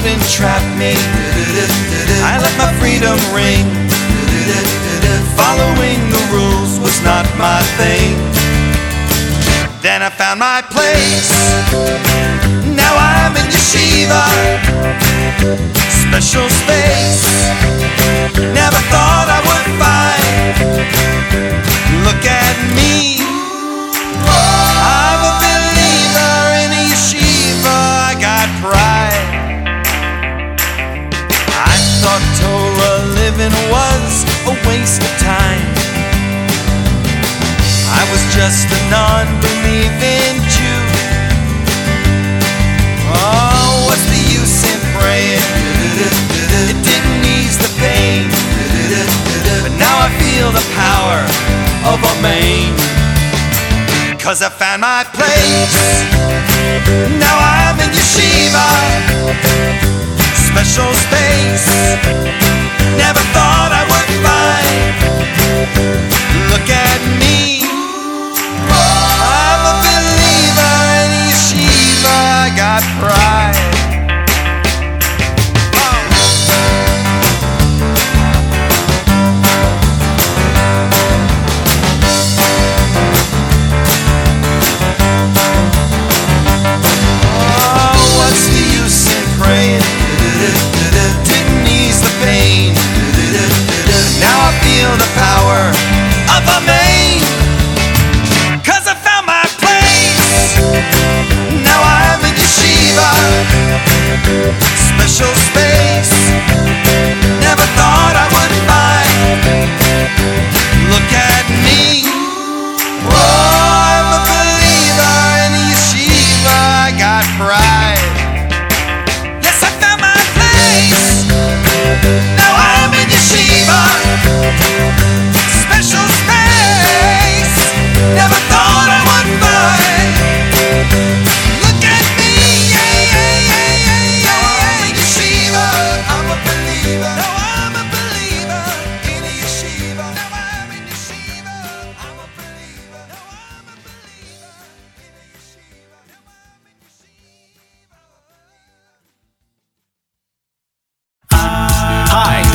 would entrap me. I let my freedom ring. Following the rules was not my thing. Then I found my place. Now I'm in yeshiva. Special space. Never thought I would find. Look at me. I'm a believer in yeshiva. I got pride. Torah living was a waste of time. I was just a non-believing Jew. Oh, what's the use in praying? It didn't ease the pain. But now I feel the power of a main. Cause I found my place. Now I'm in yeshiva. Special space. Never thought I would find. Look at me. I'm a believer in yeshiva. I got pride. Special space. Never thought I would find. Look at me. Oh, I'm a believer in yeshiva. I got pride. Yes, I found my place. Now I'm in yeshiva.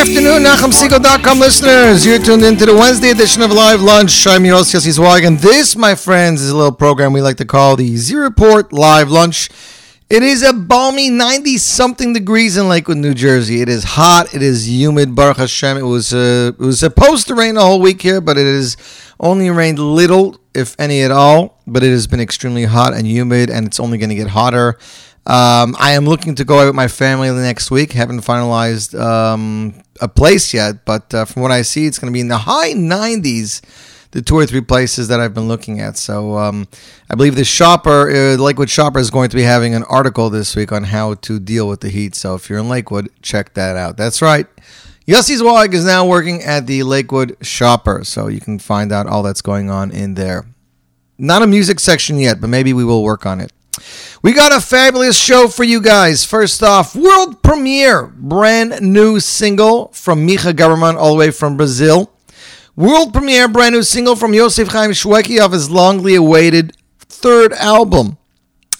afternoon, NachumSegal.com listeners. You're tuned into the Wednesday edition of Live Lunch. I'm your host, Yossi Zwig, and this, my friends, is a little program we like to call the Z Report Live Lunch. It is a balmy 90 something degrees in Lakewood, New Jersey. It is hot. It is humid. Baruch Hashem. It was uh, it was supposed to rain the whole week here, but it has only rained little, if any at all. But it has been extremely hot and humid, and it's only going to get hotter. Um, I am looking to go out with my family the next week. Haven't finalized um, a place yet, but uh, from what I see, it's going to be in the high 90s. The two or three places that I've been looking at. So um, I believe the shopper, uh, Lakewood shopper, is going to be having an article this week on how to deal with the heat. So if you're in Lakewood, check that out. That's right. Yossi Zwig is now working at the Lakewood shopper, so you can find out all that's going on in there. Not a music section yet, but maybe we will work on it. We got a fabulous show for you guys. First off, world premiere, brand new single from Micha Gamerman, all the way from Brazil. World premiere, brand new single from Yosef Chaim Shweki of his longly awaited third album.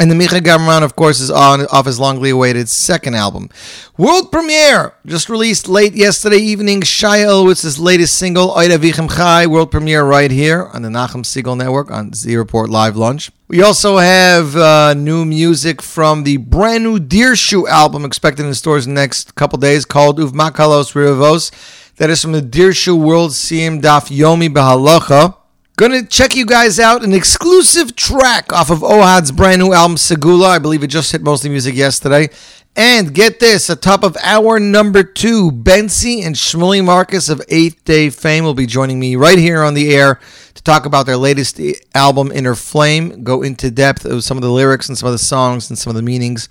And the Micha Gamerman, of course, is on off his longly awaited second album. World premiere, just released late yesterday evening. Shia Elwitz's latest single, Oida Vichem Chai, world premiere right here on the Nachum Segal Network on Z Report Live Lunch. We also have uh, new music from the brand new Dirshu album expected in stores in the next couple days called Uvmakalos Rivos. That is from the Dirshu World Siyam Daf Yomi Behalacha. Gonna check you guys out an exclusive track off of Ohad's brand new album Segula. I believe it just hit mostly music yesterday. And get this, atop of hour number two, Bentzi and Shmuley Marcus of Eighth Day fame will be joining me right here on the air to talk about their latest album, Inner Flame, go into depth of some of the lyrics and some of the songs and some of the meanings.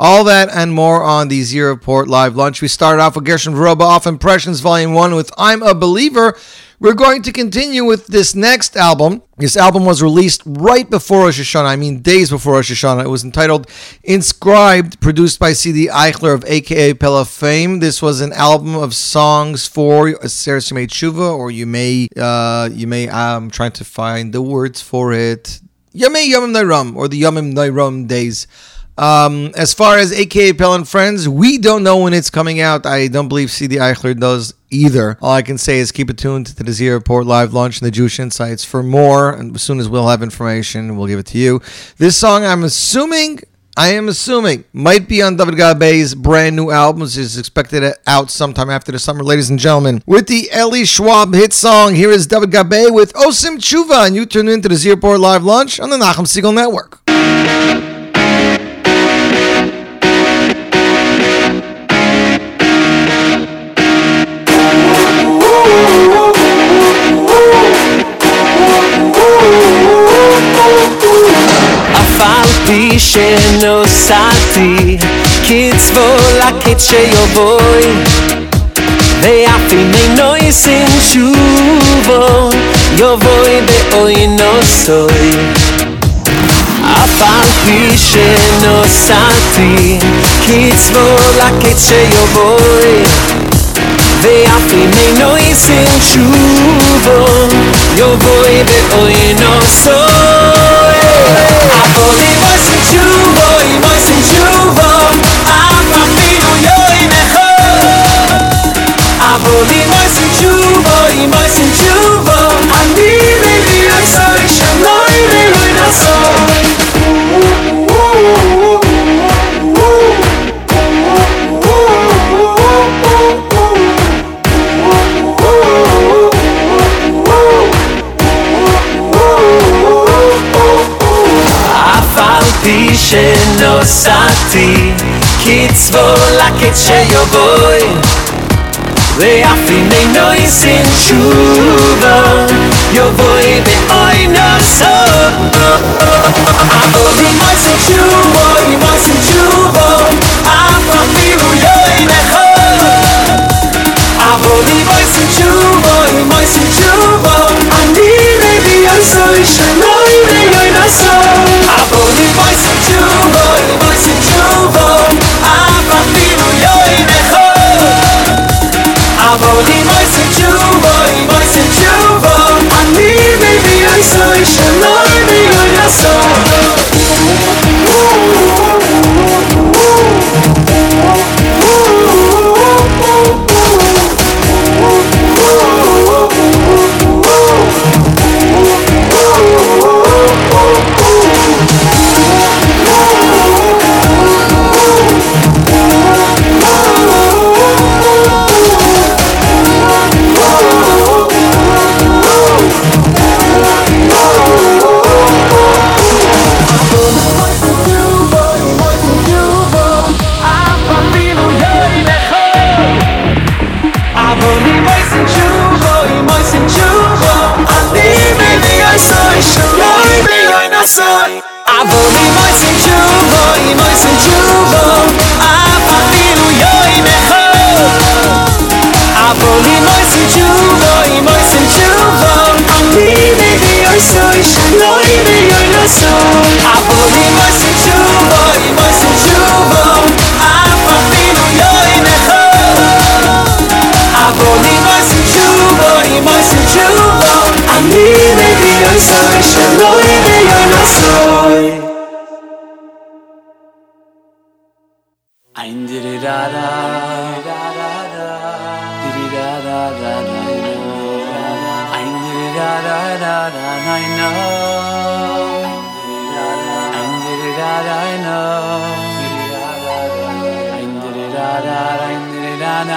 All that and more on the Z Report Live Lunch. We started off with Gershon Veroba off Impressions Volume 1 with I'm a Believer. We're going to continue with this next album. This album was released right before Rosh Hashanah, I mean days before Rosh Hashanah. It was entitled Inscribed, produced by C.D. Eichler of AKA Pella fame. This was an album of songs for Seres Yemei Tshuva, or you may, uh, you may, I'm trying to find the words for it. Yamei Yomim Nairam, or the Yomim Nairam days. Um, as far as AKA Pell and Friends, we don't know when it's coming out. I don't believe CD Eichler does either. All I can say is keep it tuned to the Z Report live lunch and the Jewish Insights for more. And as soon as we'll have information, we'll give it to you. This song, I'm assuming. I am assuming might be on David Gabe's brand new album, is expected out sometime after the summer, ladies and gentlemen. With the Ellie Schwab hit song, here is David Gabe with Osim Chuva, and you tune into the Z Report live lunch on the Nachum Segal Network. sceno salti Kids vola che c'è io voi. Ve affinei noi sin chuvo Io voi be oi no soy A palpi sceno salti Kids vola che c'è io voi. Ve affinei noi sin chuvo Io voi be oi no soy אבל אם עושים תשובו, אם עושים תשובו, אני מביא עשוי שלא יראוי נסוי. אף על פי שנוסעתי קצבו לקץ שיבואי ואף אם אינו יסין תשובה יבואי באוי נסו אבל אם עושים תשובו, אם עושים תשובו אף אפילו יוי נכון אבל אם עושים תשובו, אם עושים תשובו אני מביא עשוי שלא soy, shaloi de yo no soy. Ein dirirara, dirirara, dirirara, ein dirirara, dirirara, dirirara,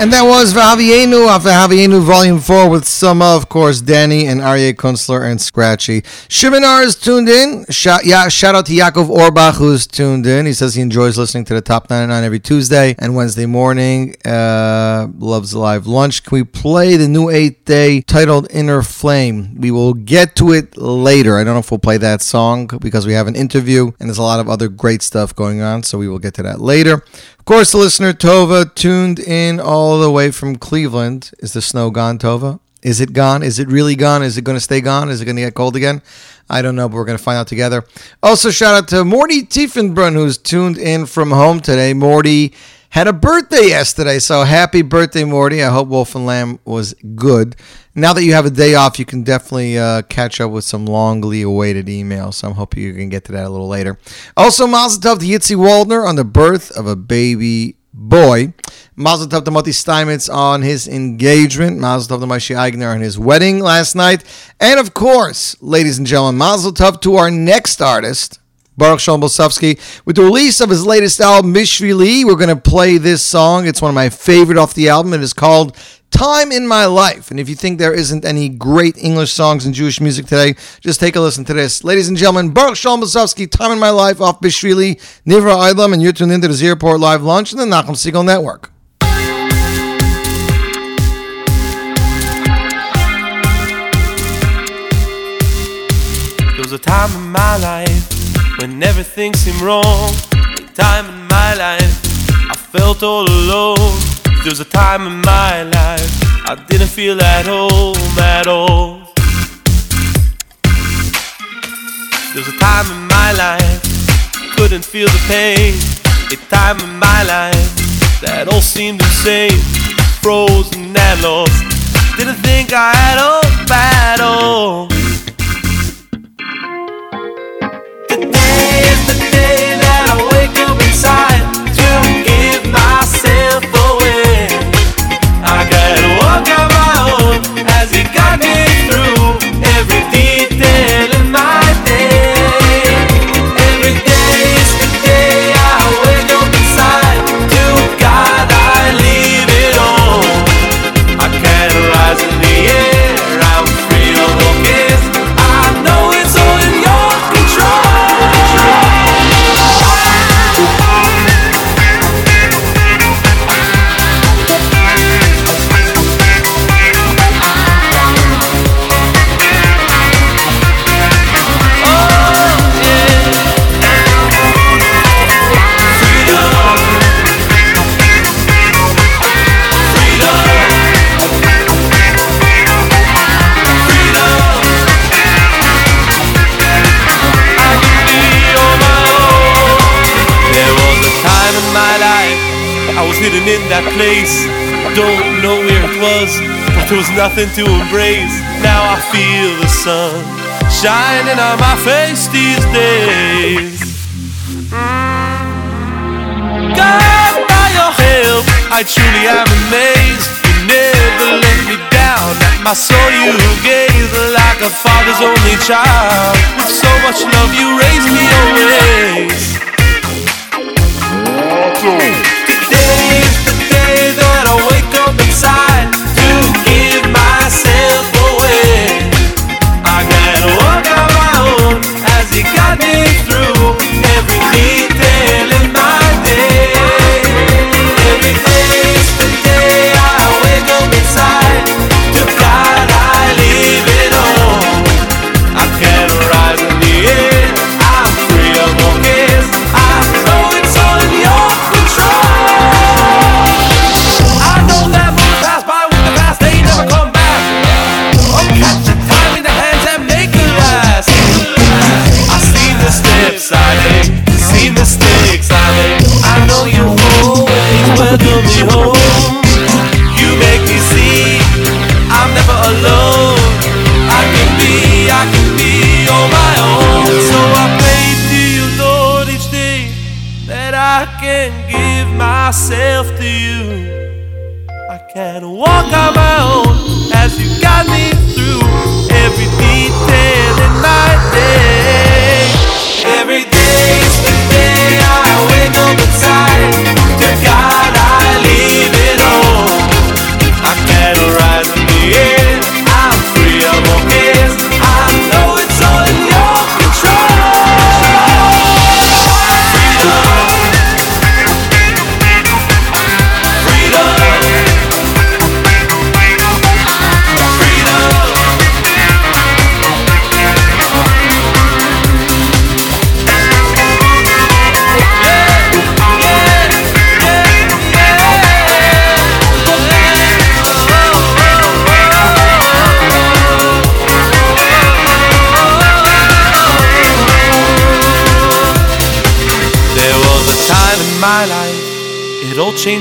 And that was Vahavienu off the Vahavienu Volume 4 with some, of course, Danny and Aryeh Kunstler and Scratchy. Shimon R is tuned in. Shout, yeah, shout out to Yaakov Orbach who's tuned in. He says he enjoys listening to the Top 99 every Tuesday and Wednesday morning. Uh, loves live lunch. Can we play the new eighth day titled Inner Flame? We will get to it later. I don't know if we'll play that song because we have an interview and there's a lot of other great stuff going on, so we will get to that later. Of course, the listener Tova tuned in all the way from Cleveland. Is the snow gone, Tova? Is it gone? Is it really gone? Is it going to stay gone? Is it going to get cold again? I don't know, but we're going to find out together. Also, shout out to Morty Tiefenbrunn, who's tuned in from home today. Morty had a birthday yesterday, so happy birthday, Morty. I hope Wolf and Lamb was good. Now that you have a day off, you can definitely uh, catch up with some longly awaited emails. So I'm hoping you can get to that a little later. Also, Mazel Tov to Yitzi Waldner on the birth of a baby boy. Mazel Tov to Moti Steinmetz on his engagement. Mazel Tov to Moshe Eigner on his wedding last night. And of course, ladies and gentlemen, Mazel Tov to our next artist, Baruch Shalom Bosovsky. With the release of his latest album, Bishvili, we're going to play this song. It's one of my favorite off the album. It is called Time in My Life. And if you think there isn't any great English songs in Jewish music today, just take a listen to this. Ladies and gentlemen, Baruch Shalom Bosovsky, Time in My Life off Bishvili, Nivra Idlam, and you're tuned into the Z Report Live Lunch and the Nachum Segal Network. There was a time in my life when everything seemed wrong. A time in my life I felt all alone. There was a time in my life I didn't feel at home at all. There was a time in my life I couldn't feel the pain. A time in my life that all seemed insane, frozen and lost. Didn't think I had hope at all. Today is the day that I wake up inside sitting in that place. Don't know where it was, but there was nothing to embrace. Now I feel the sun shining on my face these days. God, by your help, I truly am amazed. You never let me down. My soul you gave like a father's only child. With so much love, you raised me always.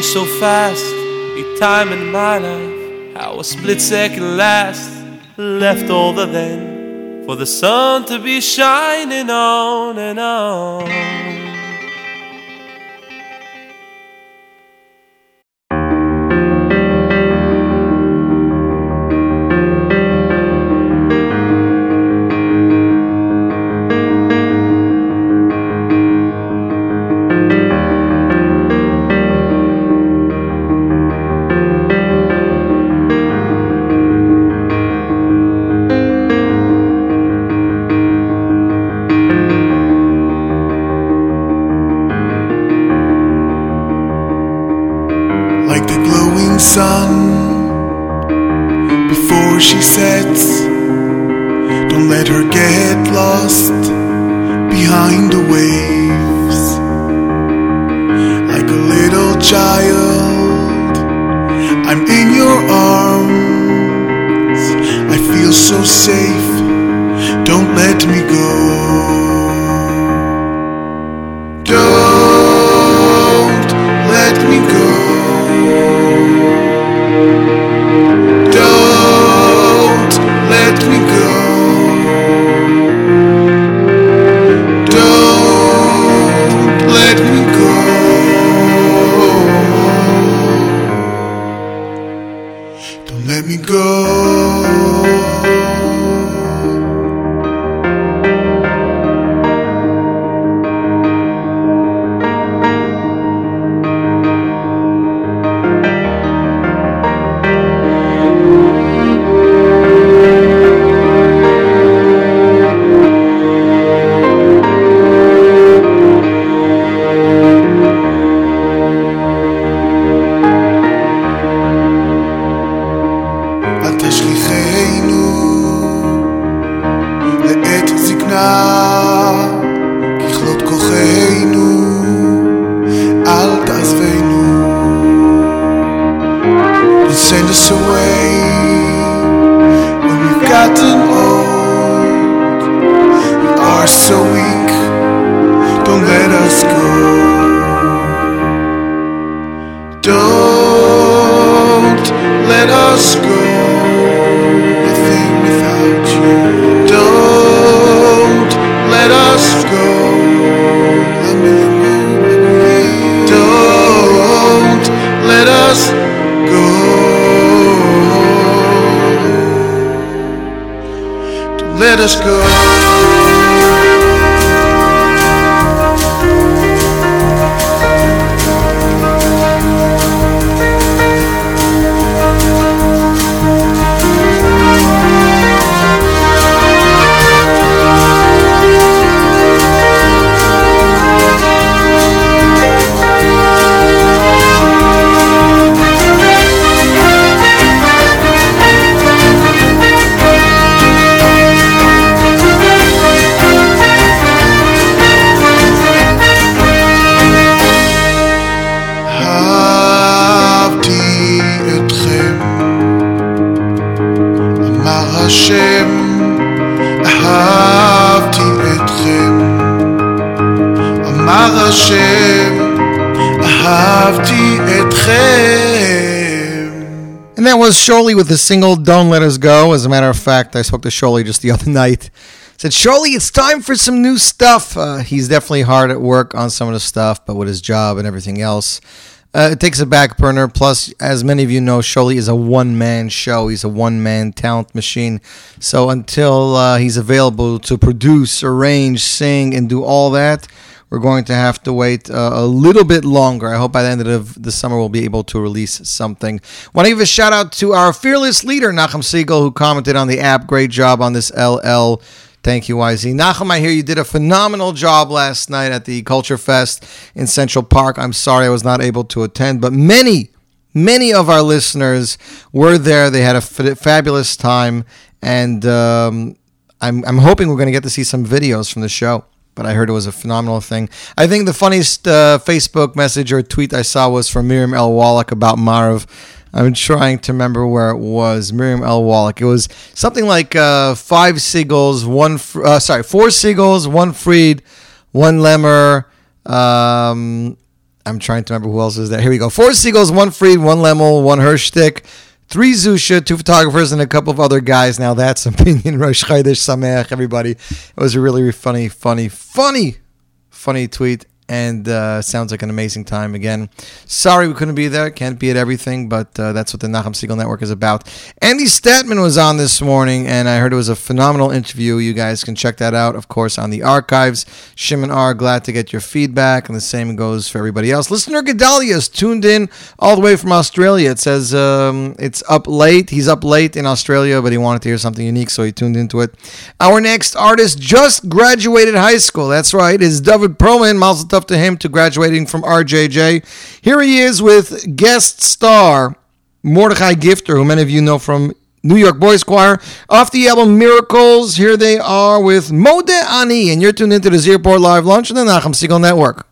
so fast, a time in my life, how a split second last left all the then for the sun to be shining on and on. Don't let me go. Sholi with the single Don't Let Us Go. As a matter of fact, I spoke to Sholi just the other night. Said, Sholi, it's time for some new stuff. Uh, he's definitely hard at work on some of the stuff, but with his job and everything else, uh, it takes a back burner. Plus, as many of you know, Sholi is a one man show. He's a one man talent machine. So until uh, he's available to produce, arrange, sing, and do all that, we're going to have to wait uh, a little bit longer. I hope by the end of the summer we'll be able to release something. Want to give a shout out to our fearless leader, Nachum Segal, who commented on the app. Great job on this LL. Thank you, YZ. Nachum, I hear you did a phenomenal job last night at the Culture Fest in Central Park. I'm sorry I was not able to attend, but many, many of our listeners were there. They had a f- fabulous time, and um, I'm, I'm hoping we're going to get to see some videos from the show but I heard it was a phenomenal thing. I think the funniest uh, Facebook message or tweet I saw was from Miriam L. Wallach about Marv. I'm trying to remember where it was. Miriam L. Wallach. It was something like uh, five seagulls, one fr- uh, sorry, four seagulls, one freed, one lemur. Um, I'm trying to remember who else is there. Here we go. Four seagulls, one freed, one lemel, one Hirschstick, three Zusha, two photographers, and a couple of other guys. Now that's opinion. Rosh Chodesh Sameach, everybody. It was a really funny, funny, funny, funny tweet. And uh, sounds like an amazing time again. Sorry we couldn't be there. Can't be at everything, but uh, that's what the Nachum Segal Network is about. Andy Statman was on this morning, and I heard it was a phenomenal interview. You guys can check that out, of course, on the archives. Shimon R, glad to get your feedback, and the same goes for everybody else. Listener Gedalia is tuned in all the way from Australia. It says um, it's up late. He's up late in Australia, but he wanted to hear something unique, so he tuned into it. Our next artist just graduated high school. That's right, is David Perlman. Mazel tov to him to graduating from RJJ. Here he is with guest star Mordechai Gifter, who many of you know from New York Boys Choir. Off the album Miracles, here they are with Mode Ani, and you're tuned into the Z Report Live Lunch on the Nachum Segal Network.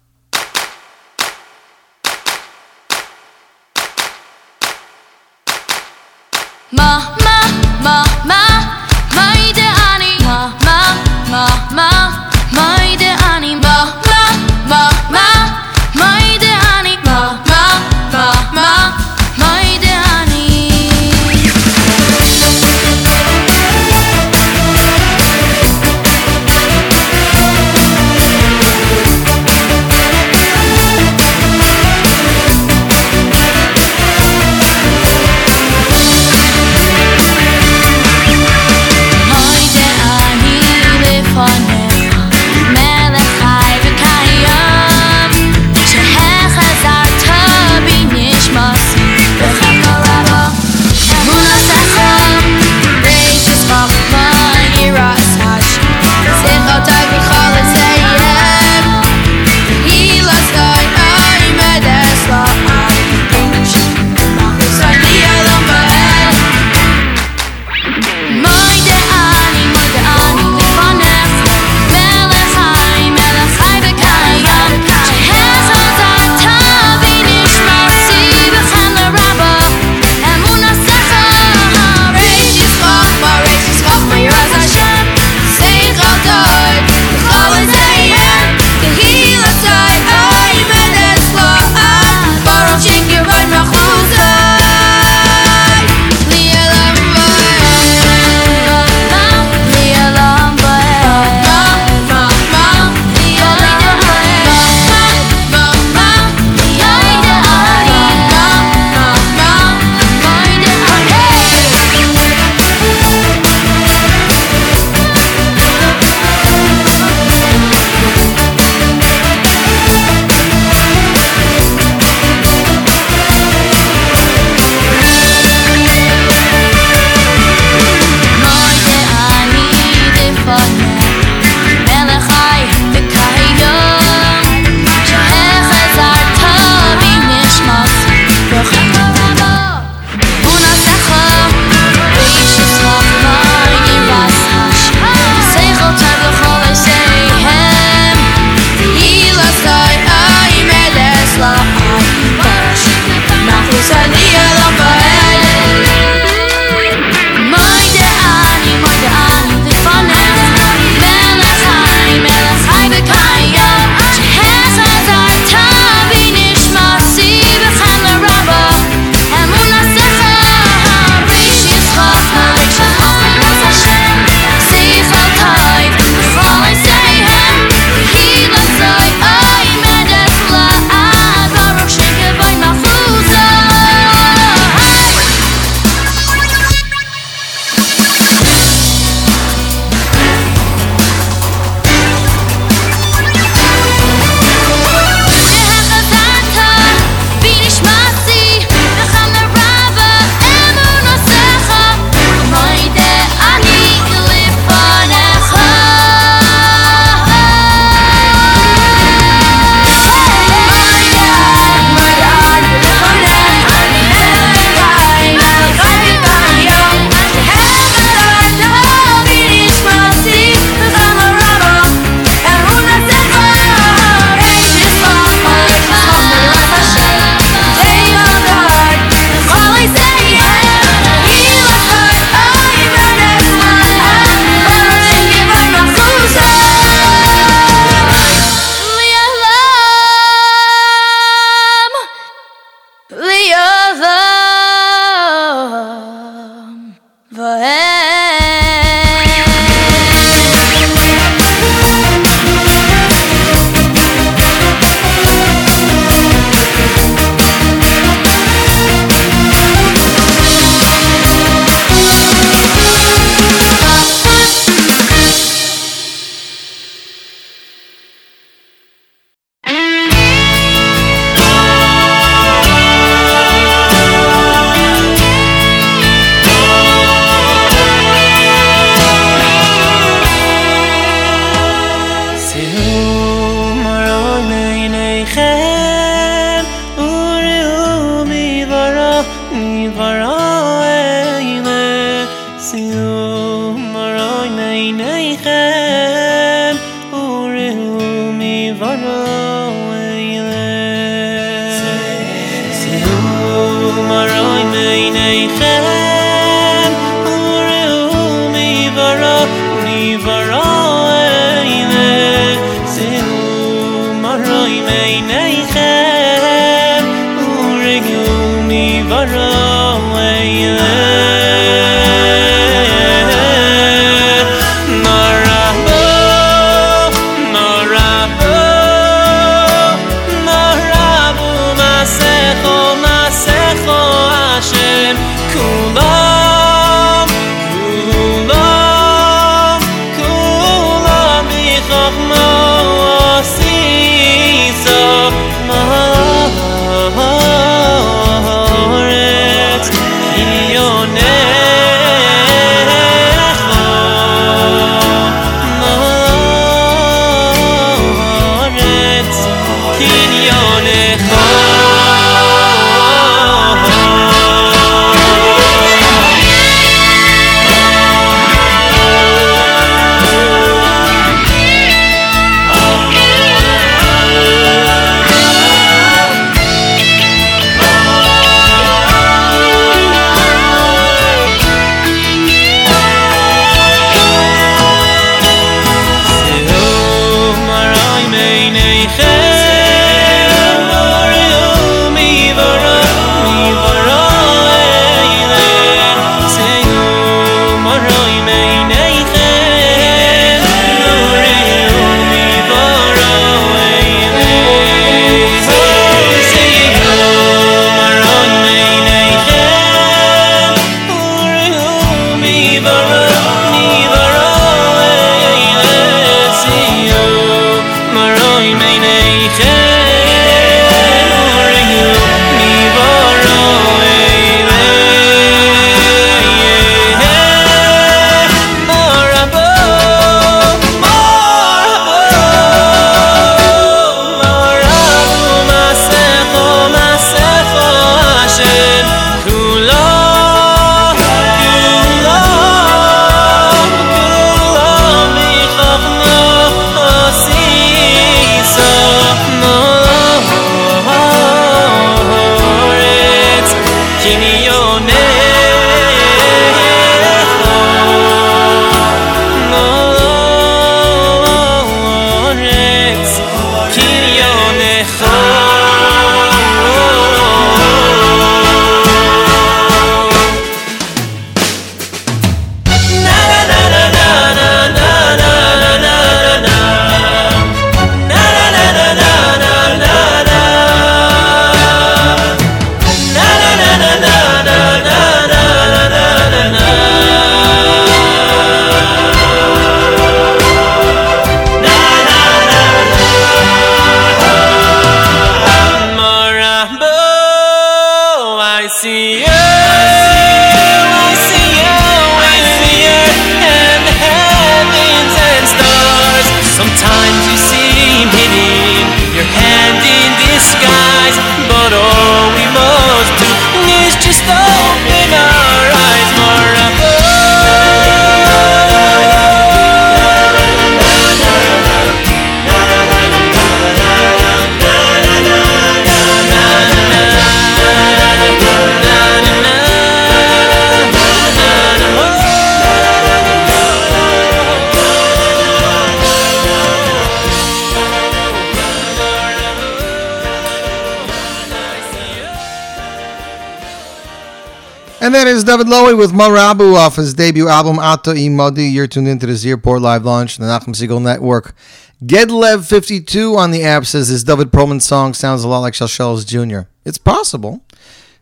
David Lowy with Marabu off his debut album Ato Imodi. You're tuned into the Z Report Live Lunch, the Nachum Segal Network. Gedlev52 on the app says this David Perlman song sounds a lot like Shalshelis Jr. It's possible.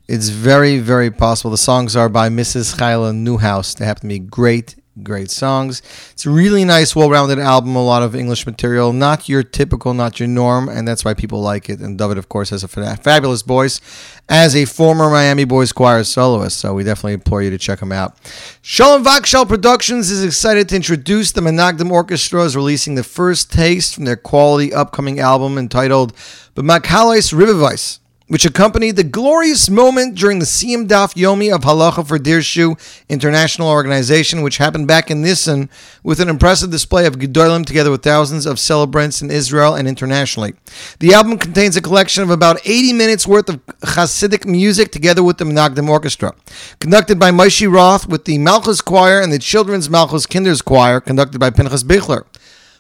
It's very, very possible. The songs are by Mrs. Chayla Newhouse. They happen to be great, great songs. It's a really nice, well rounded album, a lot of English material. Not your typical, not your norm, and that's why people like it. And David, of course, has a fabulous voice as a former Miami Boys choir soloist, so we definitely implore you to check him out. Shalom Vakshal Productions is excited to introduce the Menagdim Orchestra is releasing the first taste from their quality upcoming album entitled B'Makhalais Rivivice which accompanied the glorious moment during the Siyum Daf Yomi of Halacha for Dirshu International Organization, which happened back in Nisan with an impressive display of Gedolim together with thousands of celebrants in Israel and internationally. The album contains a collection of about 80 minutes worth of Hasidic music together with the Menagdim Orchestra, conducted by Moshe Roth with the Malchus Choir and the Children's Malchus Kinders Choir, conducted by Pinchas Bichler.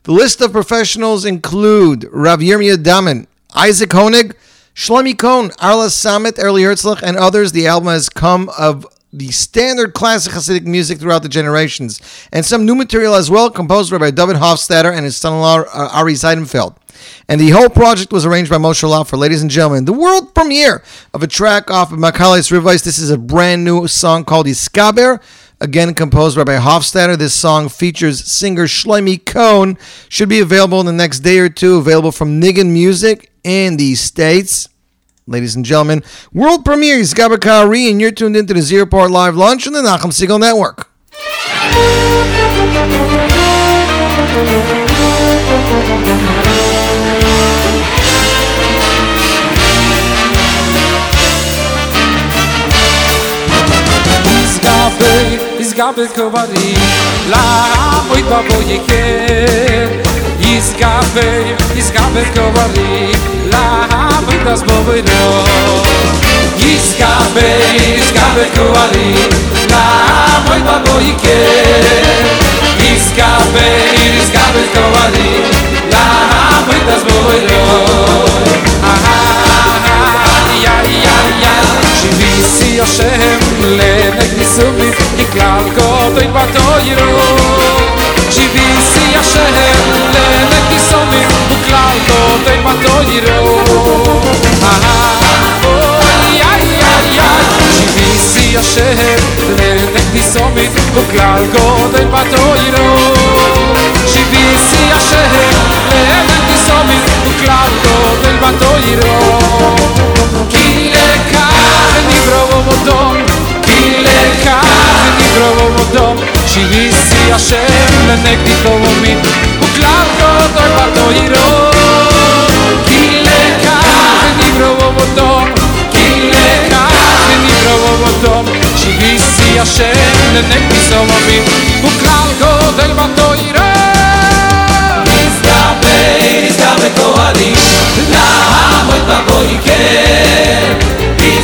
The list of professionals include Rav Yirmiyah Damen, Isaac Honig, Shlomi Cohn, Arla Samet, Early Herzlich, and others. The album has come of the standard classic Hasidic music throughout the generations, and some new material as well, composed by David Hofstadter and his son-in-law uh, Ari Seidenfeld. And the whole project was arranged by Moshe Lau for, ladies and gentlemen, the world premiere of a track off of Makales Rivice. This is a brand new song called Iskaber. Again, composed by Rabbi Hofstadter. This song features singer Shlomi Cohn. Should be available in the next day or two. Available from Niggin Music in the States. Ladies and gentlemen, world premiere is Gabba Kari, and you're tuned into the Z Report Live Lunch on the Nachum Segal Network. La Is kafe, is kafe kovali, la hab das bobino. Is kafe, is kafe kovali, la moi baboike. Is kafe, is kafe kovali, la hab das bobino. Aha, ja ja ja, si vi si o civisi yaşayalım Demek sanırım bu kalbo teyma doyurum השם, לנק תסומית בגלל גודל בתוירו. שיביסי השם, לנק תסומית בגלל גודל בתוירו. כי לקר נברו ומותון ile kachy mi drogą w dom Si wisi aszem, lenek mi kołą mi U klarko to warto i ro Ile kachy mi drogą w dom Ile kachy mi drogą w dom Si wisi aszem, lenek mi kołą mi U klarko to warto i ro Nizdabe, nizdabe kohadim Lahamoy tvaboy ikem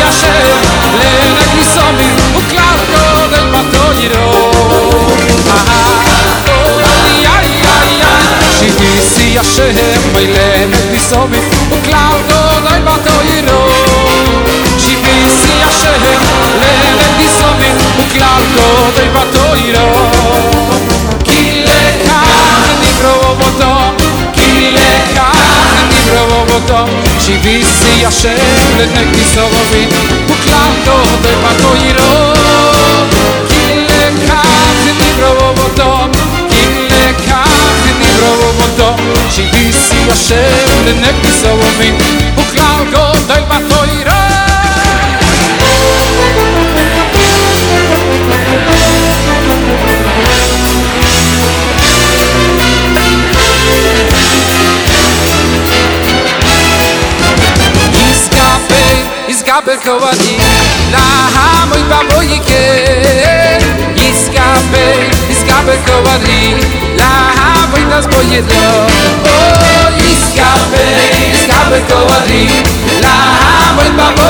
يا شه ليفه تي صم بيو كلاو دول باتو يرو شي بي سي يا شه مايليه تي صو بيو كلاو دول אותו שיביסי chi vis yasher le nek ki sorvin gut klar doch de matoiro chi le kante ni provot לעמוד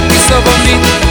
que são me.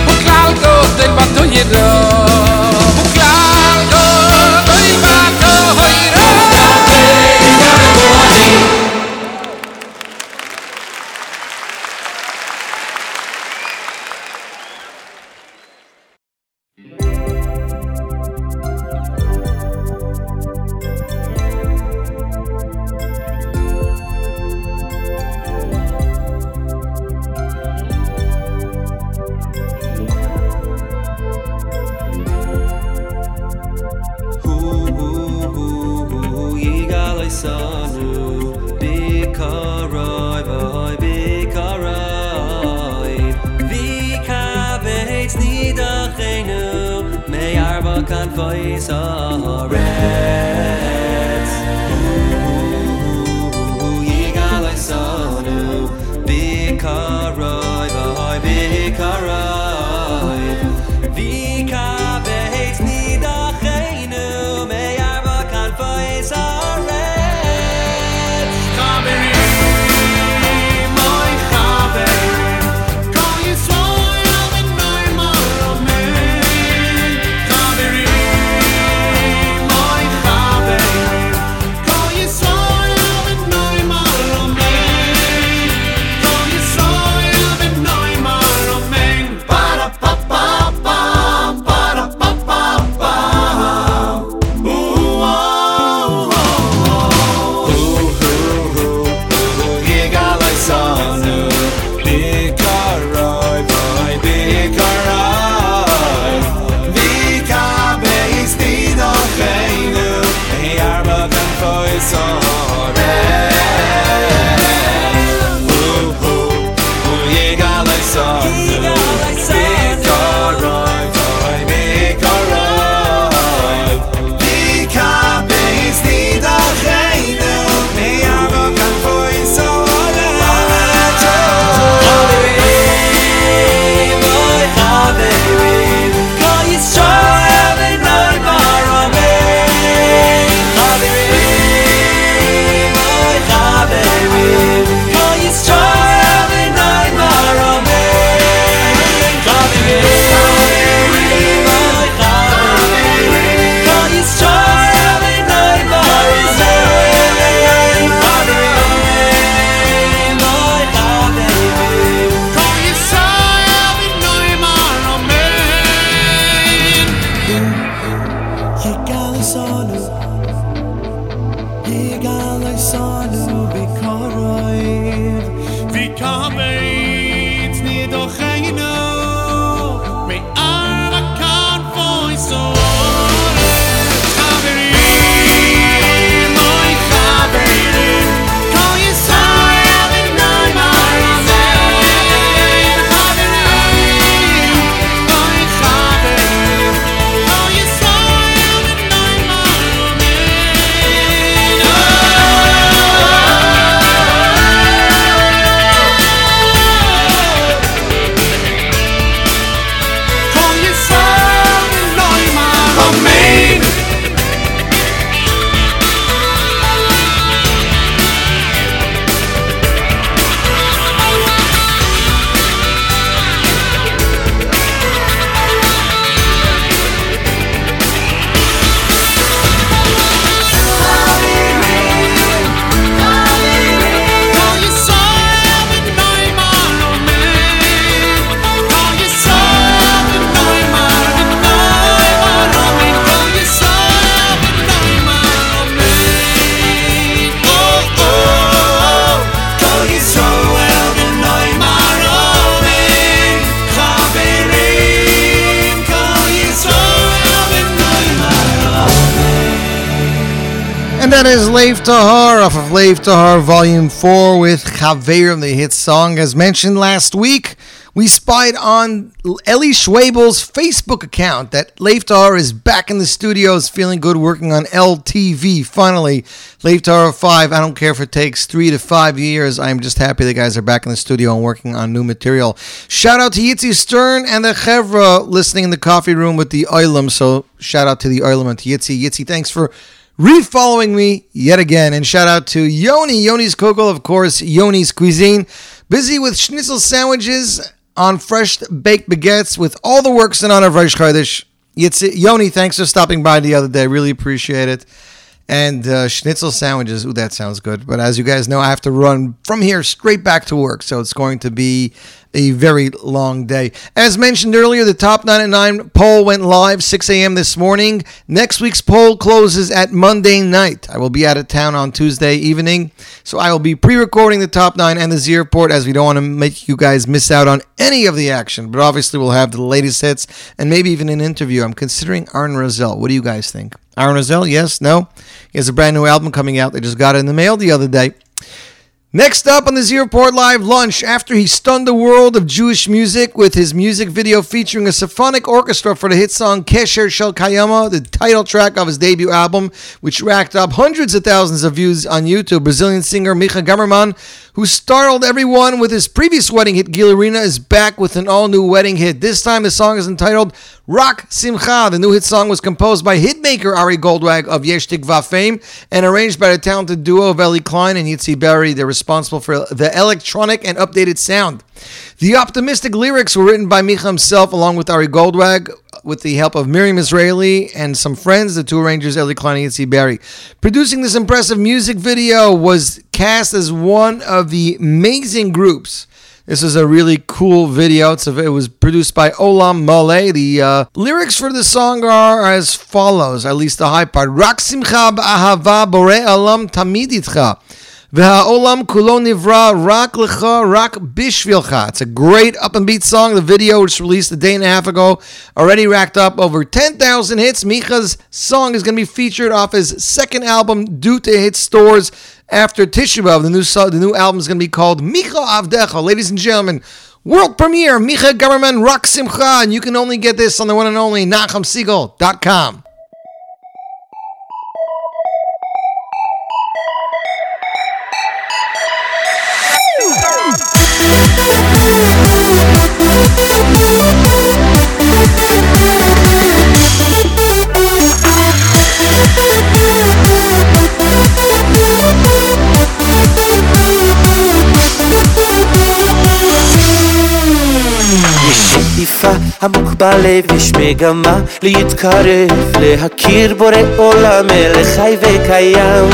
Off of Tahar Volume 4 with Chaverim, the hit song. As mentioned last week, we spied on Ellie Schwabel's Facebook account that Lev Tahor is back in the studios, feeling good, working on LTV. Finally, Lev Tahor 5. I don't care if it takes three to five years. I'm just happy the guys are back in the studio and working on new material. Shout out to Yitzi Stern and the Chevra listening in the coffee room with the Oilam. So, shout out to the Oilam and to Yitzi. Yitzi, thanks for re-following me yet again. And shout out to Yoni, Yoni's Kugel, of course, Yoni's Cuisine. Busy with schnitzel sandwiches on fresh baked baguettes with all the works in honor of Rosh Chodesh. Yoni, thanks for stopping by the other day. Really appreciate it. And uh, schnitzel sandwiches, ooh, that sounds good. But as you guys know, I have to run from here straight back to work. So it's going to be a very long day. As mentioned earlier, the top 9 at 9 poll went live 6 a.m. this morning. Next week's poll closes at Monday night. I will be out of town on Tuesday evening, so I will be pre recording the top 9 and the Z report as we don't want to make you guys miss out on any of the action. But obviously, we'll have the latest hits and maybe even an interview. I'm considering Aaron Razel. What do you guys think? Aaron Razel, yes, no? He has a brand new album coming out. They just got it in the mail the other day. Next up on the Z Report Live Lunch, after he stunned the world of Jewish music with his music video featuring a symphonic orchestra for the hit song Kesher Shel Kayama, the title track of his debut album, which racked up hundreds of thousands of views on YouTube, Brazilian singer Micha Gamerman, who startled everyone with his previous wedding hit Gilarina, is back with an all new wedding hit. This time the song is entitled Rak Simcha. The new hit song was composed by hitmaker Ari Goldwag of Yesh Tikva fame and arranged by the talented duo of Eli Klein and Yitzi Berry. They're responsible for the electronic and updated sound. The optimistic lyrics were written by Micha himself along with Ari Goldwag with the help of Miriam Israeli and some friends, the two arrangers Eli Klein and Yitzi Berry. Producing this impressive music video was cast as one of the amazing groups. This is a really cool video. A, it was produced by Olam Mole. The uh, lyrics for the song are as follows, at least the high part. Rak simcha b'ahava bore alam tamid itcha. V'ha'olam kulo nivra rak lecha rak bishvilcha. It's a great up and beat song. The video was released a day and a half ago. Already racked up over 10,000 hits. Micha's song is going to be featured off his second album due to hit stores after Tisha B'Av. The new, the new album is going to be called Micha Avdecha. Ladies and gentlemen, world premiere Micha Gamerman Rak Simcha. And you can only get this on the one and only NachumSegal.com. Thank שאיפה עמוק בלב, יש מגמה להתקרב, להכיר בורא עולם, מלך חי וקיים.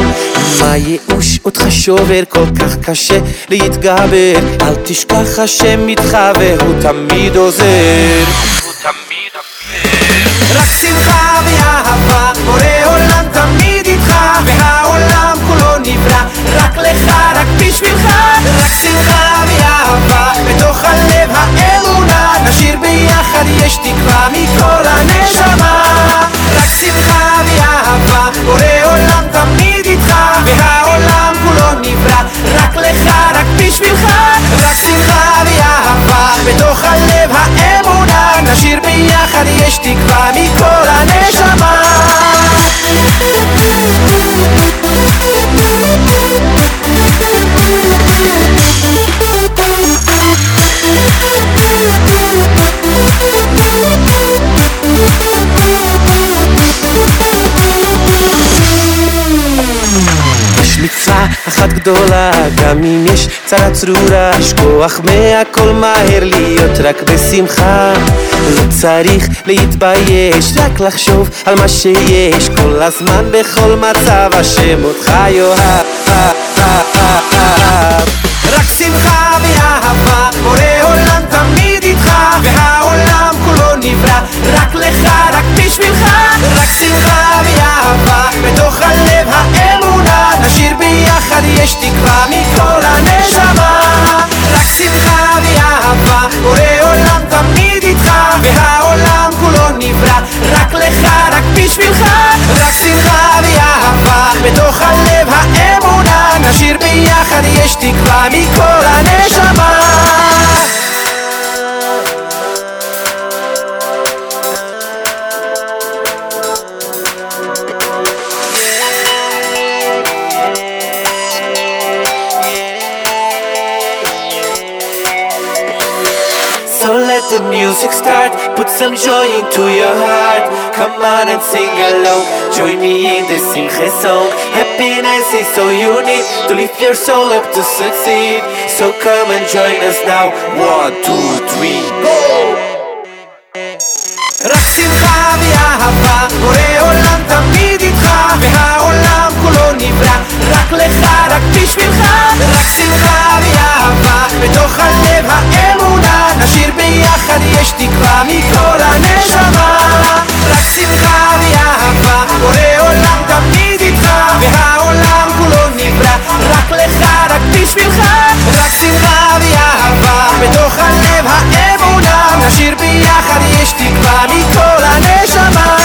מה ייאוש? אותך שובר כל כך קשה להתגבר, אל תשכח השם איתך והוא תמיד עוזר. רק שמחה ואהבה, בורא עולם תמיד איתך, והעולם כולו נברא, רק לך, רק בשבילך, רק שמחה ואהבה, בתוך הלב האמונה, נשאיר ביחד, יש תקווה מכל הנשמה, רק שמחה ואהבה, בורא עולם תמיד איתך, והעולם כולו נברא, רק לך, רק בשבילך, רק שמחה ואהבה, בתוך הלב האמונה, נשאיר ביחד, יש תקווה מכל הנשמה. יש אחת גדולה, גם אם יש צרה צרורה, לשכוח מהכל מהר, להיות רק בשמחה. לא צריך להתבייש, רק לחשוב על מה שיש, כל הזמן בכל מצב, השם אותך יאהב. בשבילך, רק שמחה ואהבה, בתוך הלב תקווה מכל הנשמה So let the music start, put some joy into your heart. Come on and sing along, join me in this simcha song. Happiness is so unique, to lift your soul up to succeed. So come and join us now. One, two, three, go! רק שמחה ואהבה, בורא עולם תמיד איתך, והעולם כולו נברא, רק לך, רק בשבילך, רק שמחה ואהבה, בתוך הלב האמונה, נשאיר ביחד יש תקווה מכל הנשמה, רק שמחה ואהבה, בורא עולם תמיד איתך, והעולם כולו נברא, רק לך, רק בשבילך, רק שמחה ואהבה, בתוך הלב האמונה, נשאיר ביחד יש תקווה מכל הנשמה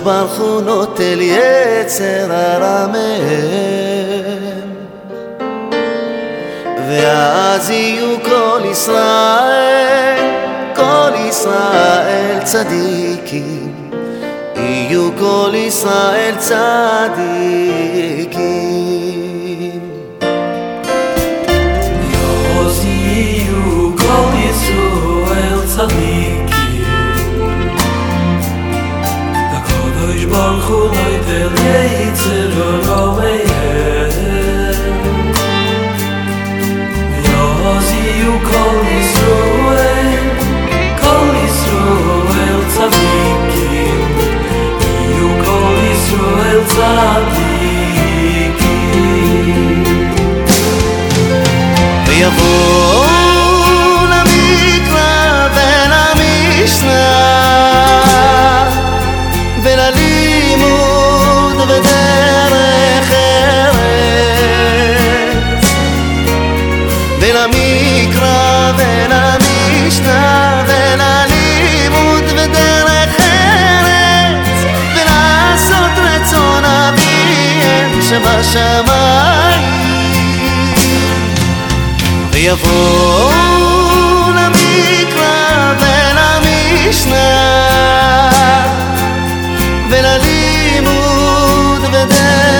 ברוך הוא נוטל יצר הרע מהם ואז יהיו כל ישראל, כל ישראל צדיקים. יהיו כל ישראל צדיקים המקרא בין המשנה בין הלימוד ודרך ארץ ולעשות רצון אביהם שבשמיים ויבואו למקרא בין המשנה וללימוד ודרך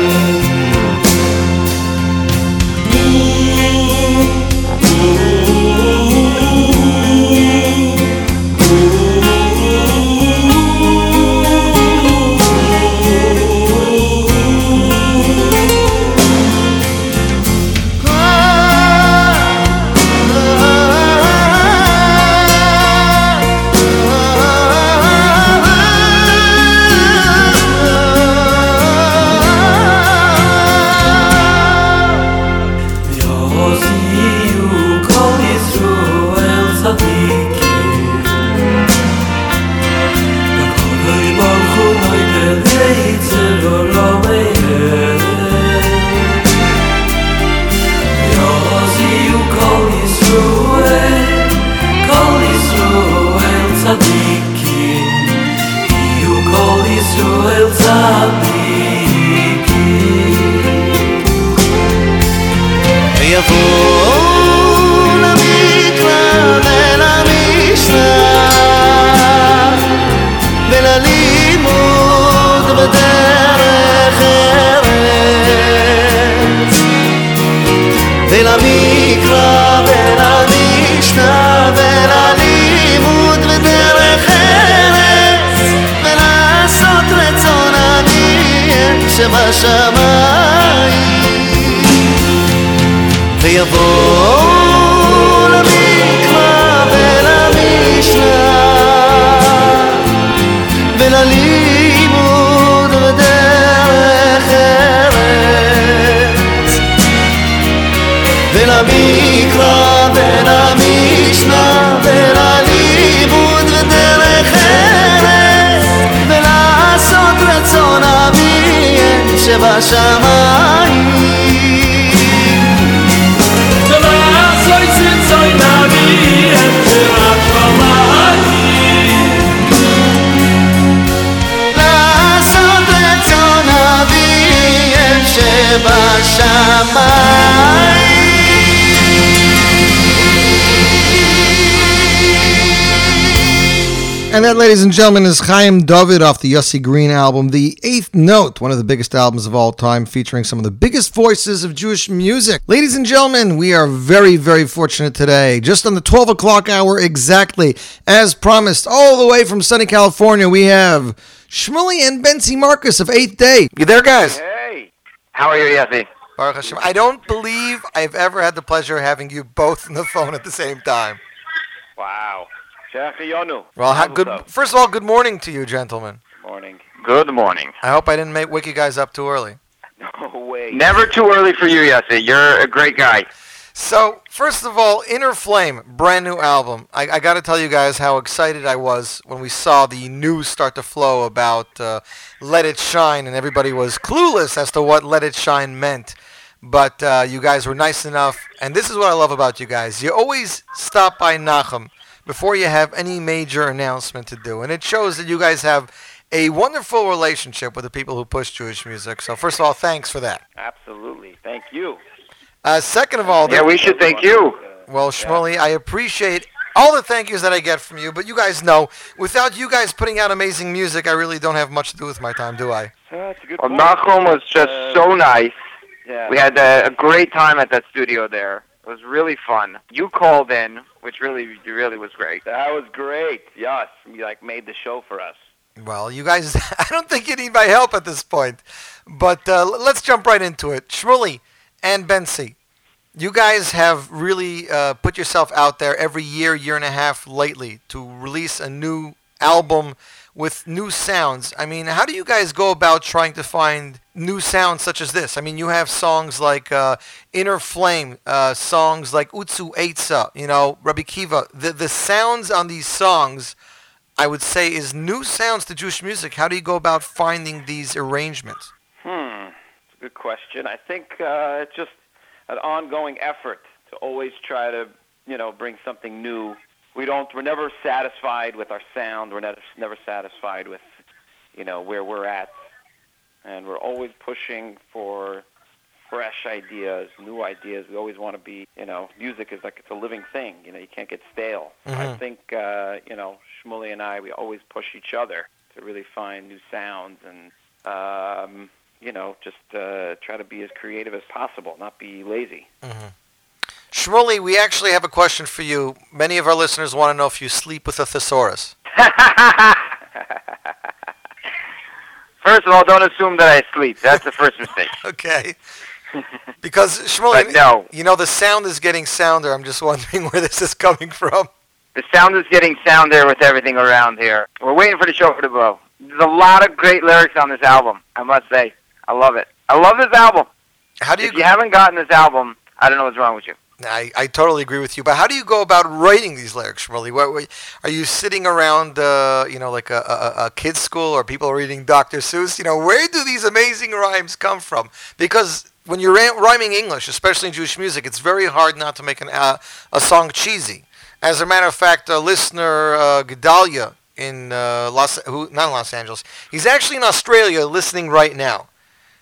ladies and gentlemen, is Chaim David off the Yossi Green album, The Eighth Note, one of the biggest albums of all time, featuring some of the biggest voices of Jewish music. Ladies and gentlemen, we are very, very fortunate today. Just on the 12 o'clock hour exactly, as promised, all the way from sunny California, we have Shmuley and Bentzi Marcus of Eighth Day. You there, guys? Hey, how are you, Yossi? Baruch Hashem. I don't believe I've ever had the pleasure of having you both on the phone at the same time. Wow. Shachayonu. Well, ha- good. First of all, good morning to you, gentlemen. Good morning. Good morning. I hope I didn't make wake you guys up too early. No way. Never too early for you, Yossi. You're a great guy. So, first of all, Inner Flame, brand new album. I, I got to tell you guys how excited I was when we saw the news start to flow about uh, Let It Shine, and everybody was clueless as to what Let It Shine meant. But uh, you guys were nice enough, and this is what I love about you guys. You always stop by Nachum before you have any major announcement to do, and it shows that you guys have a wonderful relationship with the people who push Jewish music. So, first of all, thanks for that. Absolutely. Thank you. Uh, second of all, Yeah, we should thank you. Well, Shmuley, I appreciate all the thank yous that I get from you, but you guys know, without you guys putting out amazing music, I really don't have much to do with my time, do I? That's a good point. Well, Nachum was just so nice. Yeah. We had a, a great time at that studio there. It was really fun. You called in, which really, really was great. That was great. Yes, you like made the show for us. Well, you guys, I don't think you need my help at this point, but uh, let's jump right into it. Shmuley and Bentzi, you guys have really uh, put yourself out there every year, year and a half lately to release a new album with new sounds. I mean, how do you guys go about trying to find new sounds such as this? I mean, you have songs like uh, Inner Flame, uh, songs like Utsu Eitza, you know, Rabbi Kiva. The, the sounds on these songs, I would say, is new sounds to Jewish music. How do you go about finding these arrangements? Hmm, good question. I think uh, it's just an ongoing effort to always try to, you know, bring something new. We don't. We're never satisfied with our sound. We're never never satisfied with, you know, where we're at, and we're always pushing for fresh ideas, new ideas. We always want to be, you know, music is like it's a living thing. You know, you can't get stale. I Mhm. think, uh, you know, Shmuley and I, we always push each other to really find new sounds and, um, you know, just uh, try to be as creative as possible, not be lazy. Shmuley, we actually have a question for you. Many of our listeners want to know if you sleep with a thesaurus. First of all, don't assume that I sleep. That's the first mistake. okay. Because Shmuley, no. you know the sound is getting sounder. I'm just wondering where this is coming from. The sound is getting sounder with everything around here. We're waiting for the show for the blow. There's a lot of great lyrics on this album, I must say. I love it. I love this album. How do you? If you haven't gotten this album, I don't know what's wrong with you. I, I totally agree with you. But how do you go about writing these lyrics, Shmuley? What, what, are you sitting around, uh, you know, like a, a, a kid's school, or people reading Dr. Seuss? You know, where do these amazing rhymes come from? Because when you're rhyming English, especially in Jewish music, it's very hard not to make an, uh, a song cheesy. As a matter of fact, a listener, uh, Gedalia, in uh, Los, who, not Los Angeles, he's actually in Australia listening right now.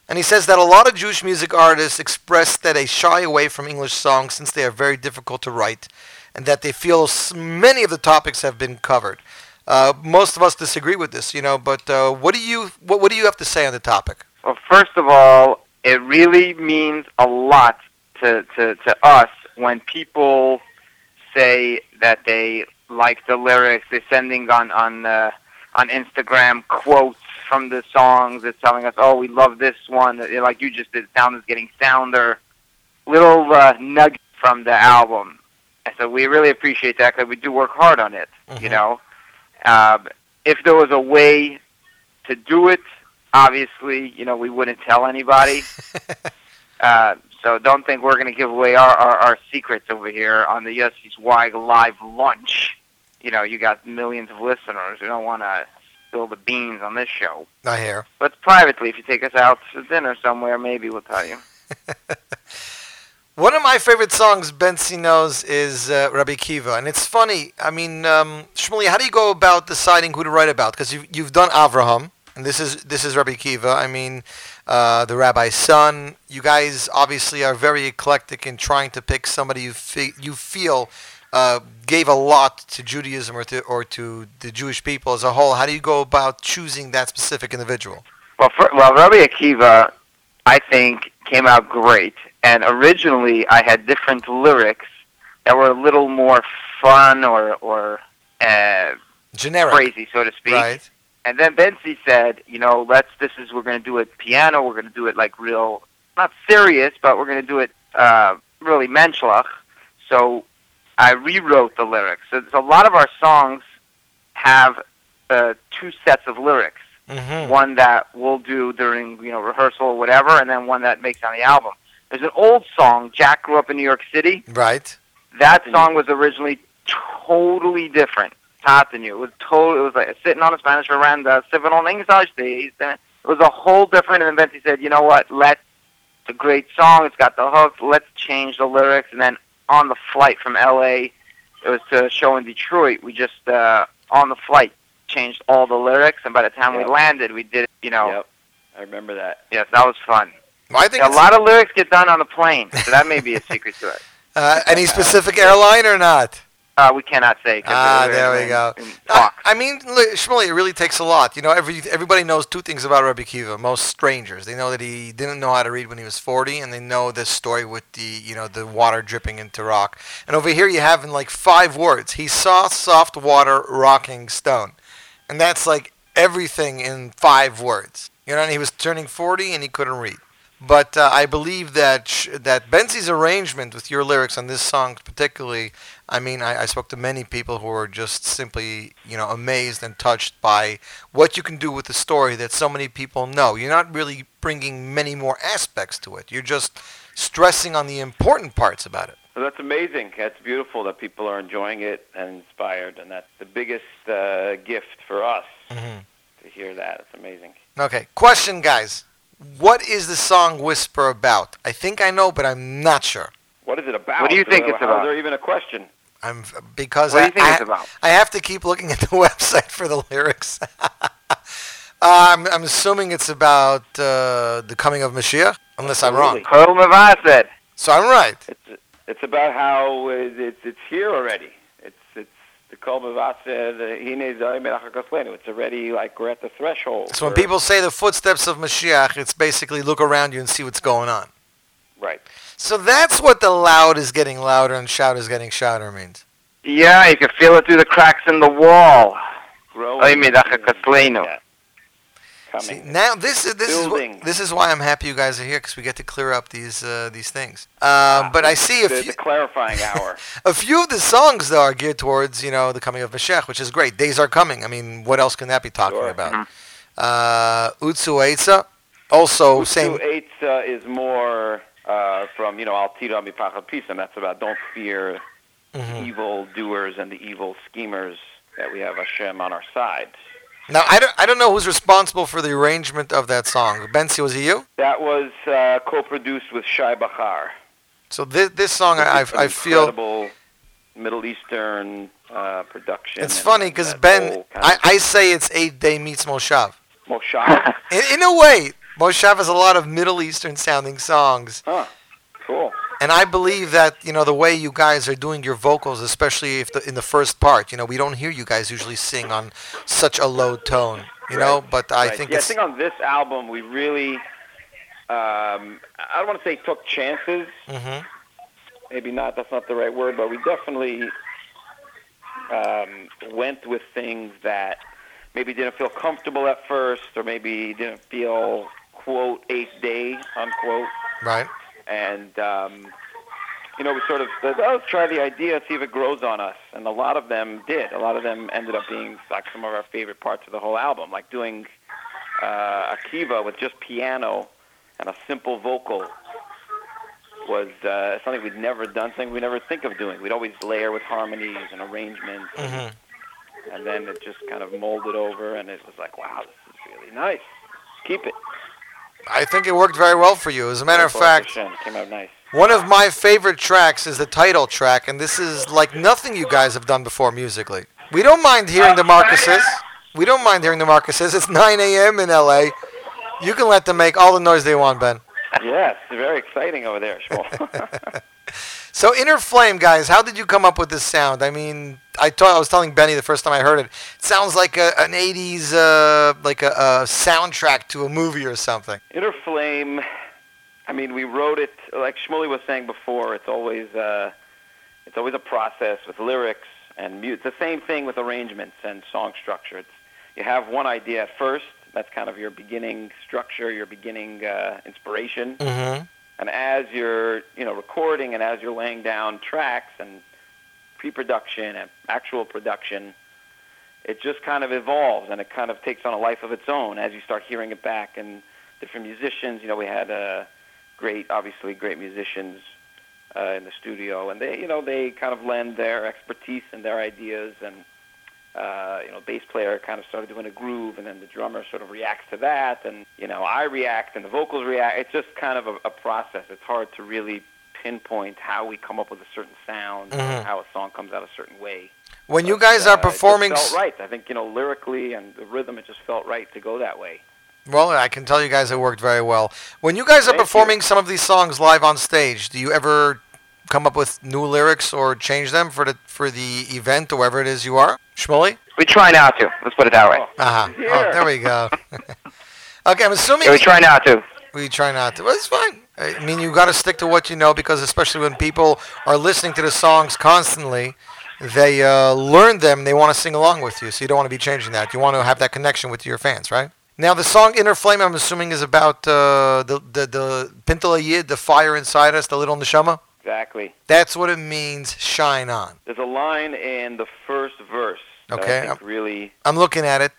And he says that a lot of Jewish music artists express that they shy away from English songs since they are very difficult to write, and that they feel many of the topics have been covered. Uh, most of us disagree with this, you know. But uh, what do you what, what do you have to say on the topic? Well, first of all, it really means a lot to, to, to us when people say that they like the lyrics. They're sending on on uh, on Instagram quotes from the songs. It's telling us, oh, we love this one. Like you just did, sound is getting sounder. Little uh, nugget from the album. And so we really appreciate that because we do work hard on it. You know, um, if there was a way to do it, obviously, you know, we wouldn't tell anybody. uh, so don't think we're going to give away our, our, our secrets over here on the Yossi Zwig live lunch. You know, you got millions of listeners. We don't want to spill the beans on this show. I hear. But privately, if you take us out to dinner somewhere, maybe we'll tell you. One of my favorite songs Bentzi knows is uh, Rabbi Kiva, and it's funny. I mean, um, Shmuley, how do you go about deciding who to write about? Because you've, you've done Avraham, and this is this is Rabbi Kiva. I mean, uh, the rabbi's son. You guys obviously are very eclectic in trying to pick somebody you fe- you feel uh, gave a lot to Judaism or to or to the Jewish people as a whole. How do you go about choosing that specific individual? Well, for, well, Rabbi Akiva, I think, came out great. And originally, I had different lyrics that were a little more fun or or uh, Generic, crazy, so to speak. right? And then Bentzi said, you know, let's. This is we're going to do it piano. We're going to do it like real, not serious, but we're going to do it uh, really menschlich. So I rewrote the lyrics. So, so a lot of our songs have uh, two sets of lyrics. Mm-hmm. One that we'll do during you know rehearsal or whatever, and then one that makes on the album. There's an old song. Jack grew up in New York City. Right. That song was originally totally different. Tatanu. It was totally. It was like sitting on a Spanish veranda, sipping on English days. It was a whole different. And then Bentzi said, "You know what? Let's. It's a great song. It's got the hook. Let's change the lyrics." And then on the flight from L.A., it was to a show in Detroit. We just uh, on the flight changed all the lyrics, and by the time Yep. we landed, we did. You know. Yep. I remember that. Yes, that was fun. I think a lot of lyrics get done on the plane, so that may be a secret to it. Uh, any specific airline or not? Uh, we cannot say. Ah, there we in- go. in I, I mean, look, Shmuley, it really takes a lot. You know, every everybody knows two things about Rabbi Kiva. Most strangers, they know that he didn't know how to read when he was 40, and they know this story with the you know the water dripping into rock. And over here, you have in like five words. He saw soft water rocking stone, and that's like everything in five words. You know, and he was turning 40 and he couldn't read. But uh, I believe that sh- that Bentzi's arrangement with your lyrics on this song, particularly, I mean, I, I spoke to many people who were just simply, you know, amazed and touched by what you can do with the story that so many people know. You're not really bringing many more aspects to it. You're just stressing on the important parts about it. So that's amazing. That's beautiful that people are enjoying it and inspired, and that's the biggest uh, gift for us Mm-hmm. to hear that. It's amazing. Okay, question, guys. What is the song Whisper about? I think I know, but I'm not sure. What is it about? What do you think it's about? is there even a question? I'm because What do I, you think I, it's about? I have to keep looking at the website for the lyrics. uh, I'm, I'm assuming it's about uh, the coming of Mashiach, unless I'm wrong. Kol. So I'm right. It's it's about how it's it's here already. It's it's the Kol Mavaseh, the Hine Zayim Melach HaKoslenu. It's already like we're at the threshold. So when people say the footsteps of Mashiach, it's basically look around you and see what's going on. right. So that's what the loud is getting louder and shout is getting shouter means. Yeah, you can feel it through the cracks in the wall. Growing. Oy Melach HaKoslenu. Yeah. See, Coming. now this is this is Building. what, this is why I'm happy you guys are here because we get to clear up these uh, these things. Um, but I see a the, few, the clarifying hour. a few of the songs though are geared towards you know the coming of Mashiach, which is great. Days are coming. I mean, what else can that be talking Sure. about? Uh, Utsu Eitza, also Utu same. Eitza is more uh, from, you know, Al Tira Mipachad Pisam. That's about don't fear Mhm. evil doers and the evil schemers that we have Hashem on our side. Now I don't I don't know who's responsible for the arrangement of that song. Bentzi, was it you? That was uh, co-produced with Shai Bachar. So this this song I I, I feel incredible Middle Eastern uh, production. it's funny because Ben I, I say it's eight day meets Moshav. Moshav. In, in a way, Moshav has a lot of Middle Eastern sounding songs. huh. Cool. And I believe that you know the way you guys are doing your vocals, especially if the, in the first part, you know, we don't hear you guys usually sing on such a low tone, you know. But I Right. think yeah, I think on this album we really, um, I don't want to say took chances. Mhm. Maybe not. That's not the right word, but we definitely um, went with things that maybe didn't feel comfortable at first, or maybe didn't feel quote eighth day unquote. Right. And um, you know, we sort of said, oh, let's try the idea, see if it grows on us. And a lot of them did. A lot of them ended up being like some of our favorite parts of the whole album, like doing uh, Akiva with just piano and a simple vocal was uh, something we'd never done, something we'd never think of doing. We'd always layer with harmonies and arrangements, Mhm. and then it just kind of molded over, and it was like, wow, this is really nice. Keep it. I think it worked very well for you. As a matter of fact, came out nice. one of my favorite tracks is the title track, and this is like nothing you guys have done before musically. We don't mind hearing the Marcuses. We don't mind hearing the Marcuses. It's 9 a.m. in LA. You can let them make all the noise they want, Ben. Yes, very exciting over there, Shmuel. So Inner Flame, guys, how did you come up with this sound? I mean, I thought I was telling Benny the first time I heard it. It sounds like a, an '80s, uh, like a, a soundtrack to a movie or something. Inner Flame, I mean, we wrote it like Shmuley was saying before. It's always uh, it's always a process with lyrics and mute. It's the same thing with arrangements and song structure. It's you have one idea at first. That's kind of your beginning structure, your beginning uh, inspiration. Mm-hmm. And as you're, you know, recording and as you're laying down tracks and pre-production and actual production, it just kind of evolves and it kind of takes on a life of its own as you start hearing it back and different musicians. You know, we had uh, great, obviously great musicians uh, in the studio, and they, you know, they kind of lend their expertise and their ideas and. Uh, you know, bass player kind of started doing a groove, and then the drummer sort of reacts to that, and you know, I react, and the vocals react. It's just kind of a, a process. It's hard to really pinpoint how we come up with a certain sound, Mhm. how a song comes out a certain way. When you But, guys uh, are performing, it felt right. I think you know, lyrically and the rhythm, it just felt right to go that way. well, I can tell you guys it worked very well. When you guys are Thank you. performing some of these songs live on stage, do you ever come up with new lyrics or change them for the for the event or wherever it is you are? Shmuley? We try not to. Let's put it that way. Uh-huh. Oh, there we go. okay, I'm assuming Yeah, we try not to. We try not to. Well, it's fine. I mean, you got to stick to what you know because, especially when people are listening to the songs constantly, they uh, learn them. They want to sing along with you, so you don't want to be changing that. You want to have that connection with your fans, right? Now, the song "Inner Flame," I'm assuming, is about uh, the the the Pintele Yid, the fire inside us, the little neshama. Exactly. That's what it means. Shine on. There's a line in the first verse that Okay, I think really I'm looking at it.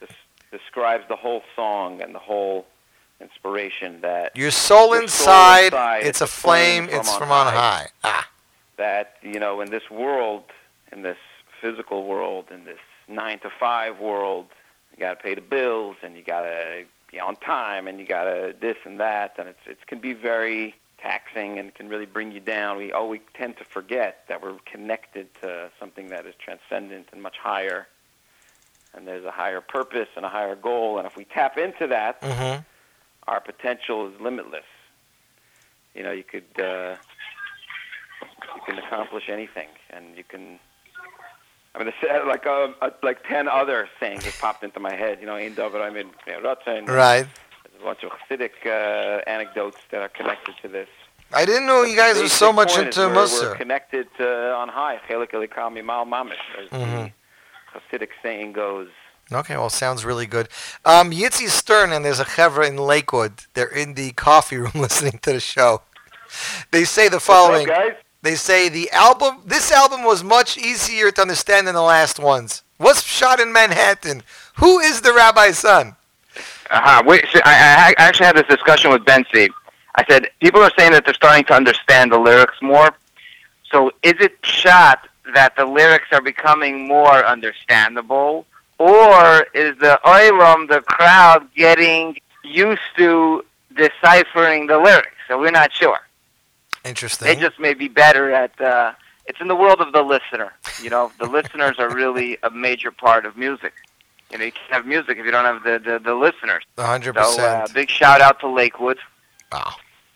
describes the whole song and the whole inspiration that Your soul Your soul inside, inside, it's a flame. It's from on high. Ah. that you know in this world, in this physical world, in this nine to five world, you got to pay the bills and you got to be on time and you got to this and that, and it's it can be very taxing and can really bring you down. We we tend to forget that we're connected to something that is transcendent and much higher. And there's a higher purpose and a higher goal, and if we tap into that, Mm-hmm. our potential is limitless. You know, you could uh, you can accomplish anything, and you can. I mean, uh, like uh, uh, like ten other sayings just popped into my head. You know, in David, I mean, Ratzin. Right. Bunch of Hasidic uh, anecdotes that are connected to this. I didn't know you guys were so much into we're, We're connected uh, on high. Chelik elikam mimal mamish, as the Hasidic saying goes. Okay, well, sounds really good. Um, Yitzi Stern and there's a chevra in Lakewood. They're in the coffee room listening to the show. They say the following. guys? They say the album, this album was much easier to understand than the last ones. Was shot in Manhattan. Who is the rabbi's son? Uh-huh. Wait, so I, I actually had this discussion with Ben Steve. I said, people are saying that they're starting to understand the lyrics more. So is it shot that the lyrics are becoming more understandable? Or is the oilam, the crowd, getting used to deciphering the lyrics? So we're not sure. Interesting. They just may be better at. Uh, it's in the world of the listener. You know, the listeners are really a major part of music. You know, you can't have music if you don't have the the, the listeners. A hundred So, uh, percent. big shout out to Lakewood.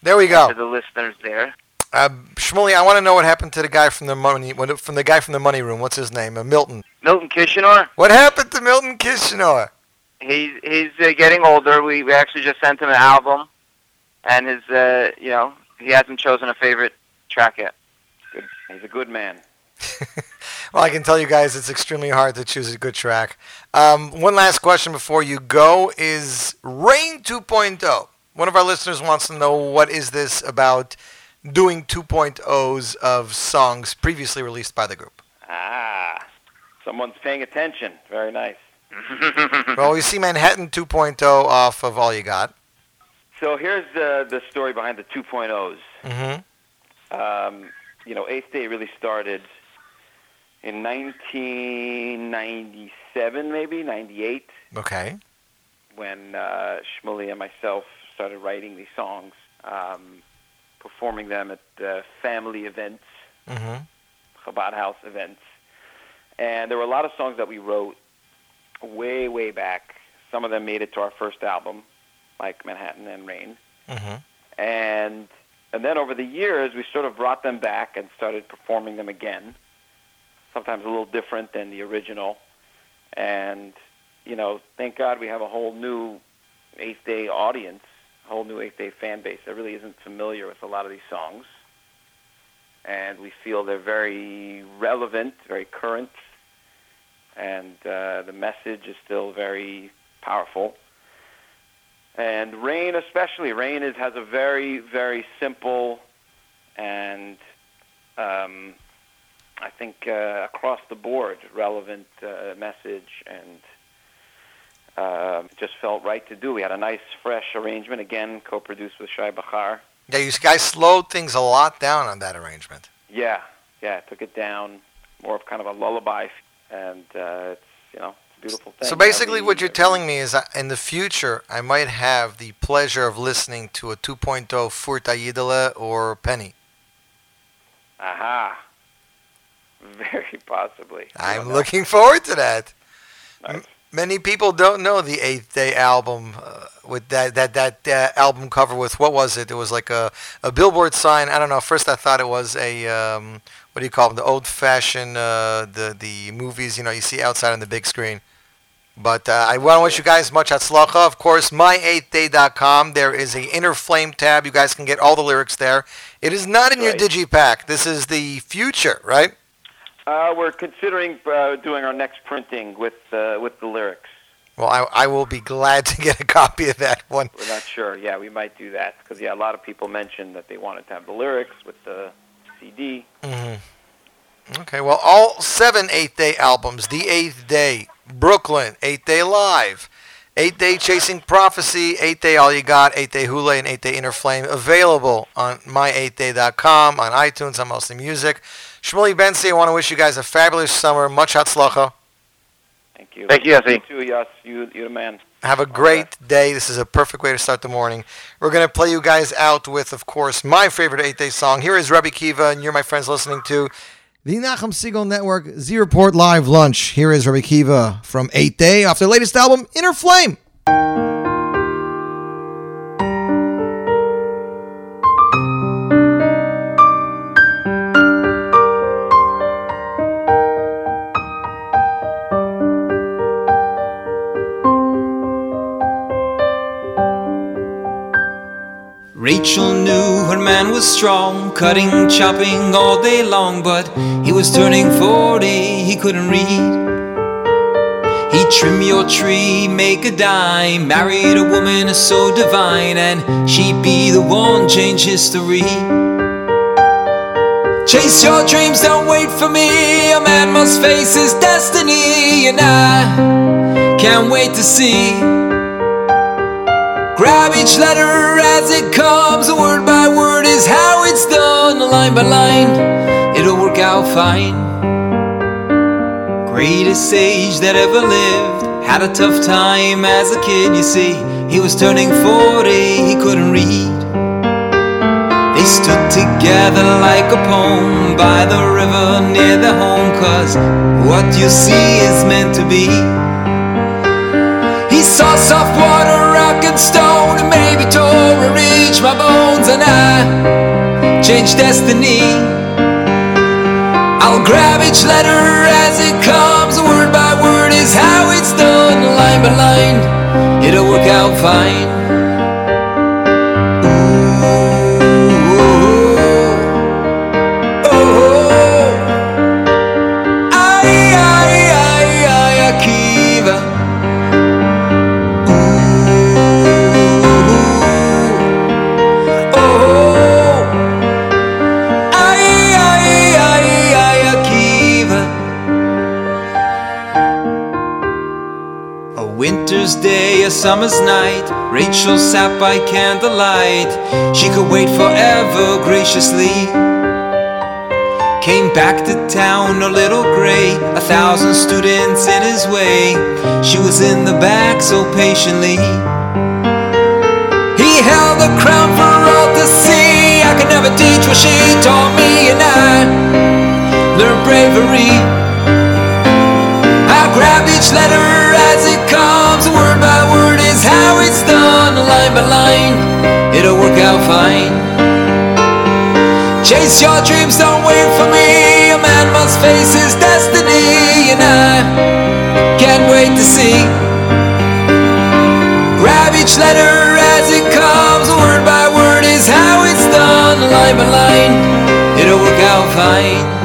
There we go. To the listeners there. Uh, Shmuley, I want to know what happened to the guy from the money, from the guy from the money room. What's his name? Uh, Milton. Milton Kishenor. What happened to Milton Kishenor? He's he's uh, getting older. We we actually just sent him an album, and his uh, you know he hasn't chosen a favorite track yet. Good. He's a good man. Well, I can tell you guys it's extremely hard to choose a good track. Um, one last question before you go is Rain 2.0. One of our listeners wants to know what is this about doing 2.0s of songs previously released by the group. Ah, someone's paying attention. Very nice. well, we see Manhattan 2.0 off of All You Got. So here's the the story behind the 2.0s. Mm-hmm. Um, you know, Eighth Day really started in 1997, maybe 98, Okay. when uh, Shmuley and myself started writing these songs, um, performing them at uh, family events, Mm-hmm. Chabad House events, and there were a lot of songs that we wrote way, way back. Some of them made it to our first album, like Manhattan and Rain. Mm-hmm. and and then over the years we sort of brought them back and started performing them again sometimes a little different than the original. And you know thank god we have a whole new eighth day audience a whole new eighth day fan base that really isn't familiar with a lot of these songs. And we feel they're very relevant very current. And uh, the message is still very powerful. And Rain, especially, Rain is, has a very, very simple and um, I think uh, across the board relevant uh, message, and uh, just felt right to do. We had a nice, fresh arrangement, again, co-produced with Shai Bachar. Yeah, you guys slowed things a lot down on that arrangement. Yeah, yeah, took it down, more of kind of a lullaby, and uh, it's you know it's a beautiful thing. So basically, what you're telling me is that in the future, I might have the pleasure of listening to a 2.0 Furta Yidele or Penny. Aha. Very possibly. I'm looking forward to that. M- many people don't know the Eighth Day album uh, with that that that uh, album cover with what was it? It was like a a billboard sign. I don't know. First, I thought it was a um, what do you call them? The old-fashioned uh, the the movies you know you see outside on the big screen. But uh, I want to wish you guys much hatzlacha. Of course, my8day.com. There is a Inner Flame tab. You guys can get all the lyrics there. It is not in your digipack. This is the future, right? Uh, we're considering uh, doing our next printing with uh, with the lyrics. Well, I, I will be glad to get a copy of that one. We're not sure. Yeah, we might do that because yeah, a lot of people mentioned that they wanted to have the lyrics with the CD. Mm-hmm. Okay, well, all seven Eighth Day albums The Eighth Day, Brooklyn, Eighth Day Live, Eighth Day Chasing Prophecy, Eighth Day All You Got, Eighth Day Hule, and Eighth Day Inner Flame available on my8day.com, on iTunes, on Mostly Music. Shmuley Bentzi, I want to wish you guys a fabulous summer. Much hatzlacha. Thank you. Thank you, Yossi. You too, Yos. You, you're the man. Have a great day. This is a perfect way to start the morning. We're going to play you guys out with, of course, my favorite eighth day song. Here is Rabbi Kiva, and you're my friends listening to the Nachum Segal Network Z Report Live Lunch. Here is Rabbi Kiva from Eighth Day off their latest album, Inner Flame. Rachel knew her man was strong, cutting, chopping all day long, but he was turning 40, he couldn't read. He'd trim your tree, make a dime, married a woman so divine, and she'd be the one change history. Chase your dreams, don't wait for me. A man must face his destiny, and I can't wait to see. Grab each letter as it comes, word by word is how it's done, line by line, it'll work out fine. Greatest sage that ever lived, had a tough time as a kid, you see. He was turning 40, he couldn't read. They stood together like a poem by the river near their home, cause what you see is meant to be. He saw soft water, rock and stone, and I changed destiny. I'll grab each letter as it comes, word by word is how it's done, line by line, it'll work out fine. Summer's night, Rachel sat by candlelight. She could wait forever graciously. Came back to town a little gray, a thousand students in his way. She was in the back so patiently. He held the crown for all to see. I could never teach what she taught me, and I learned bravery. I grabbed each letter line. It'll work out fine. Chase your dreams, don't wait for me. A man must face his destiny, and I can't wait to see. Grab each letter as it comes, word by word is how it's done, line by line. It'll work out fine.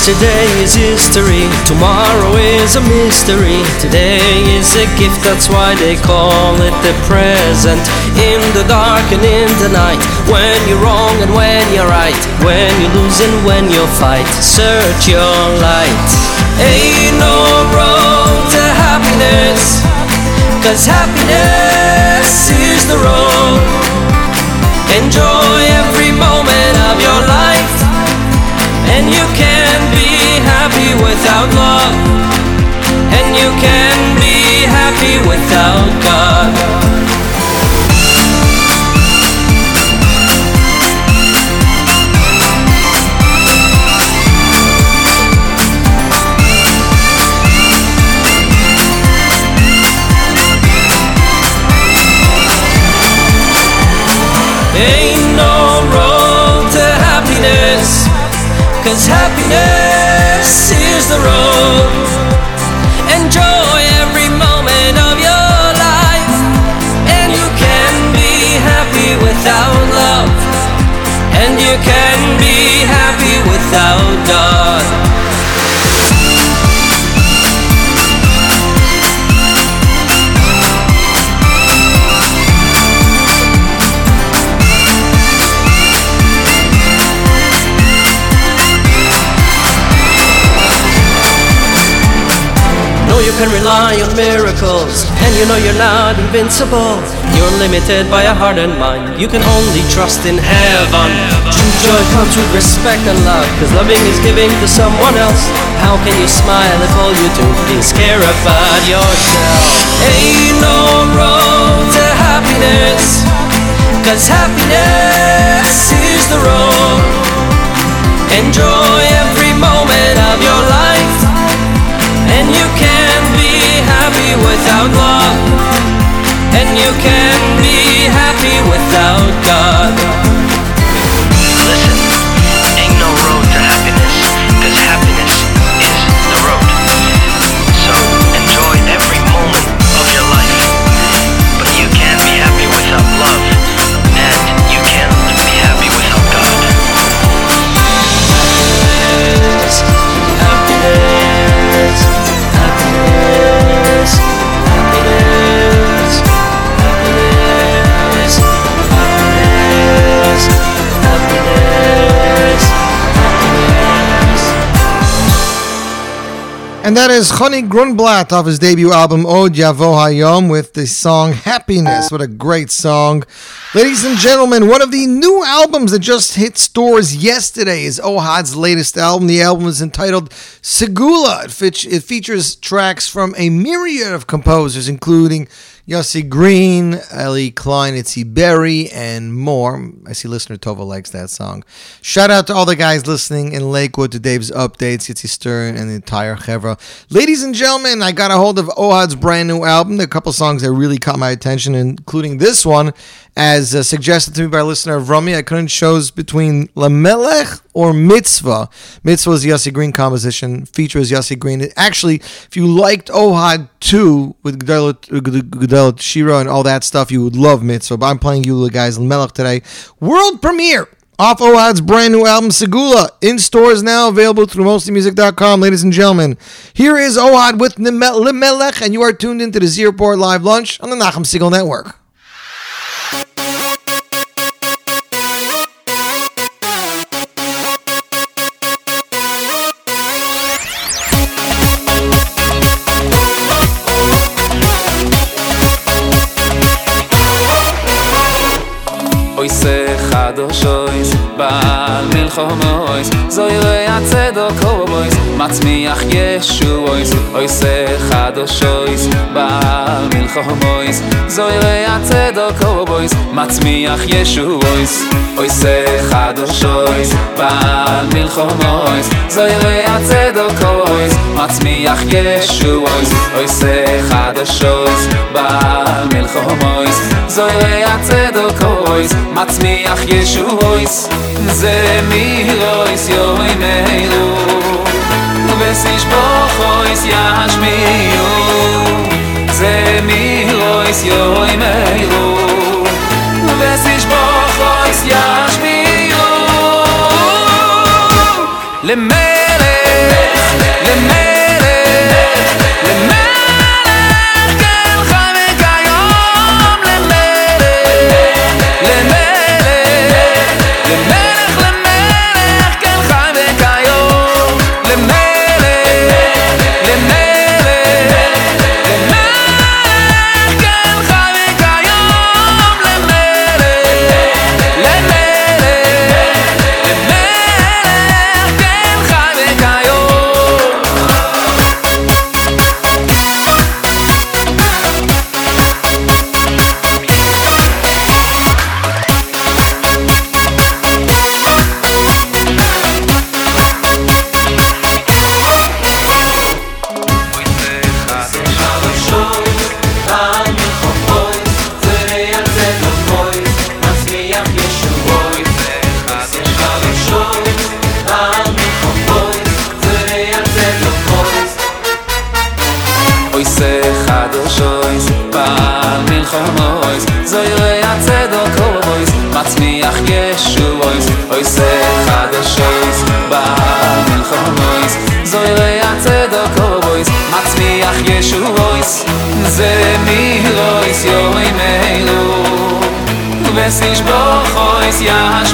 Yesterday is history, tomorrow is a mystery. Today is a gift, that's why they call it the present. In the dark and in the night, when you're wrong and when you're right, when you lose and when you fight, search your light. Ain't no road to happiness, cause happiness is the road. Enjoy every moment of your life. And you can without love. And you can be happy without God. Ain't no road to happiness. Cause happiness is the road. Enjoy every moment of your life. And you can be happy without love. And you can be happy without God. Can rely on miracles, and you know you're not invincible. You're limited by a heart and mind. You can only trust in heaven. True joy comes with respect and love, cause loving is giving to someone else. How can you smile if all you do is care about yourself? Ain't no road to happiness, cause happiness is the road. Enjoy every moment of your life. And you can happy without love. And you can be happy without God. And that is Honey Grunblatt off his debut album Od Yavo Hayom with the song Happiness. What a great song. Ladies and gentlemen, one of the new albums that just hit stores yesterday is Ohad's latest album. The album is entitled Segula. It, fe- it features tracks from a myriad of composers, including Yossi Green, Ellie Klein, Itzy Berry, and more. I see listener Tova likes that song. Shout out to all the guys listening in Lakewood to Dave's updates, Yitzi Stern, and the entire Chevra. Ladies and gentlemen, I got a hold of Ohad's brand new album. There are a couple songs that really caught my attention, including this one, as uh, suggested to me by a listener of Rumi. I couldn't choose between Lamelech or Mitzvah. Mitzvah is Yossi Green composition, features Yossi Green. It- Actually, if you liked Ohad 2 with Gedalit Shira and all that stuff, you would love Mitzvah. But I'm playing you guys Lamelech today. World premiere off Ohad's brand new album Segula in stores now, available through mostlymusic.com, ladies and gentlemen. Here is Ohad with Limelech, and you are tuned into the Z Report Live Lunch on the Nachum Segal Network. se חדושויס, בעל מלחומויס, זוי רei הצדוק הומויס, מצמיח ישועויס, אוי se חדושויס, בעל מלחומויס, זוי רei הצדוק הומויס, מצמיח ישועויס, אוי se al milchomois zoyre הצדוקויס מצמיח ישועויס אויסה חדשויס בעל מלחומויס זוירי הצדוקויס מצמיח ישועויס זה מירויס יוי מירו. ובסיש בוכויס ישמיעו זה מירויס יוי מירו. ובסיש בוכויס ישמיעו Les mêmes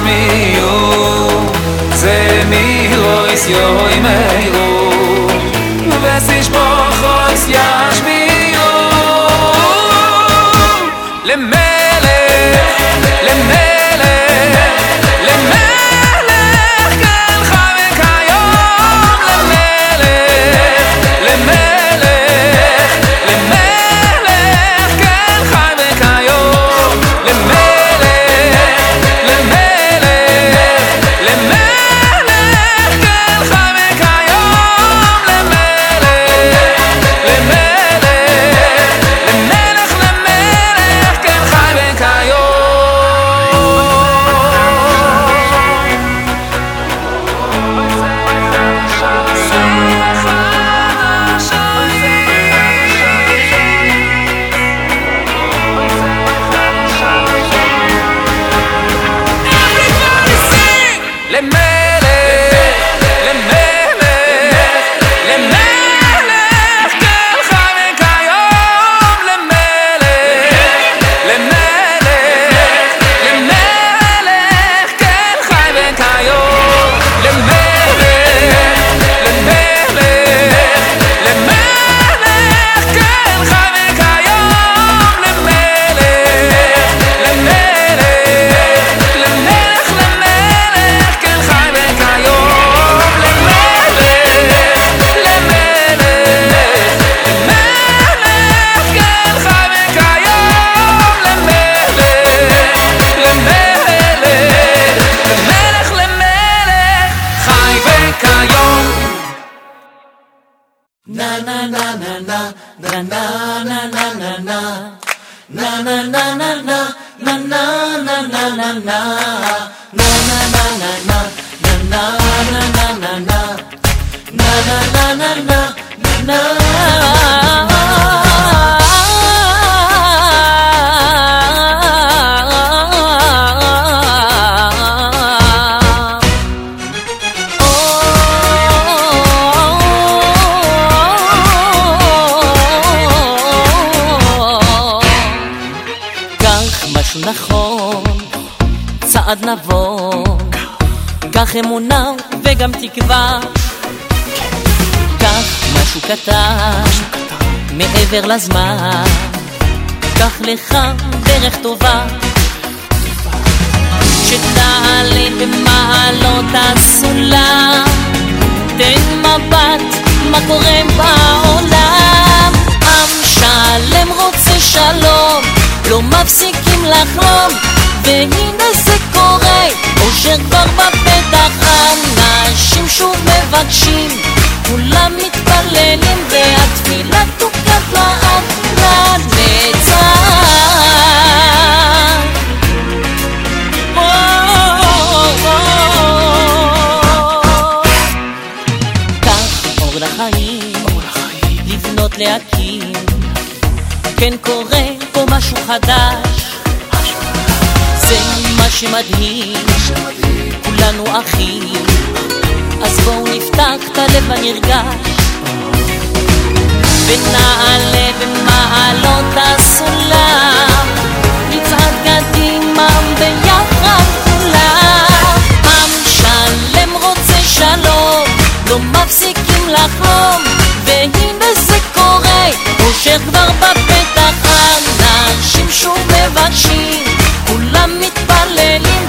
yashmiu. Ze mirois yoy meilu, vesish bochois yashmiu. למלך, למלך, Na na מעבר לזמן, כך לך דרך טובה, שתעלה במעלות הסולם, תן מבט מה קורה בעולם, עם שלם רוצה שלום, לא מפסיקים לחלום, והנה זה קורה, אושר כבר בפתח, אנשים שוב מבקשים, כולם מתפללים, והתפילה תוקף לעד לנצח. כך אור לחיים, לבנות להקים, כן קורה פה משהו חדש, זה מה שמדהים, כולנו אחים, אז בואו נפתח את הלב הנרגש, ונעלה במעלות הסולם, נצעד קדימה ביחד כולם, עם שלם רוצה שלום, לא מפסיקים לחלום, והנה זה קורה, אושר כבר בפתח, אנשים שוב מבקשים, כולם מתפללים,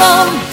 wrong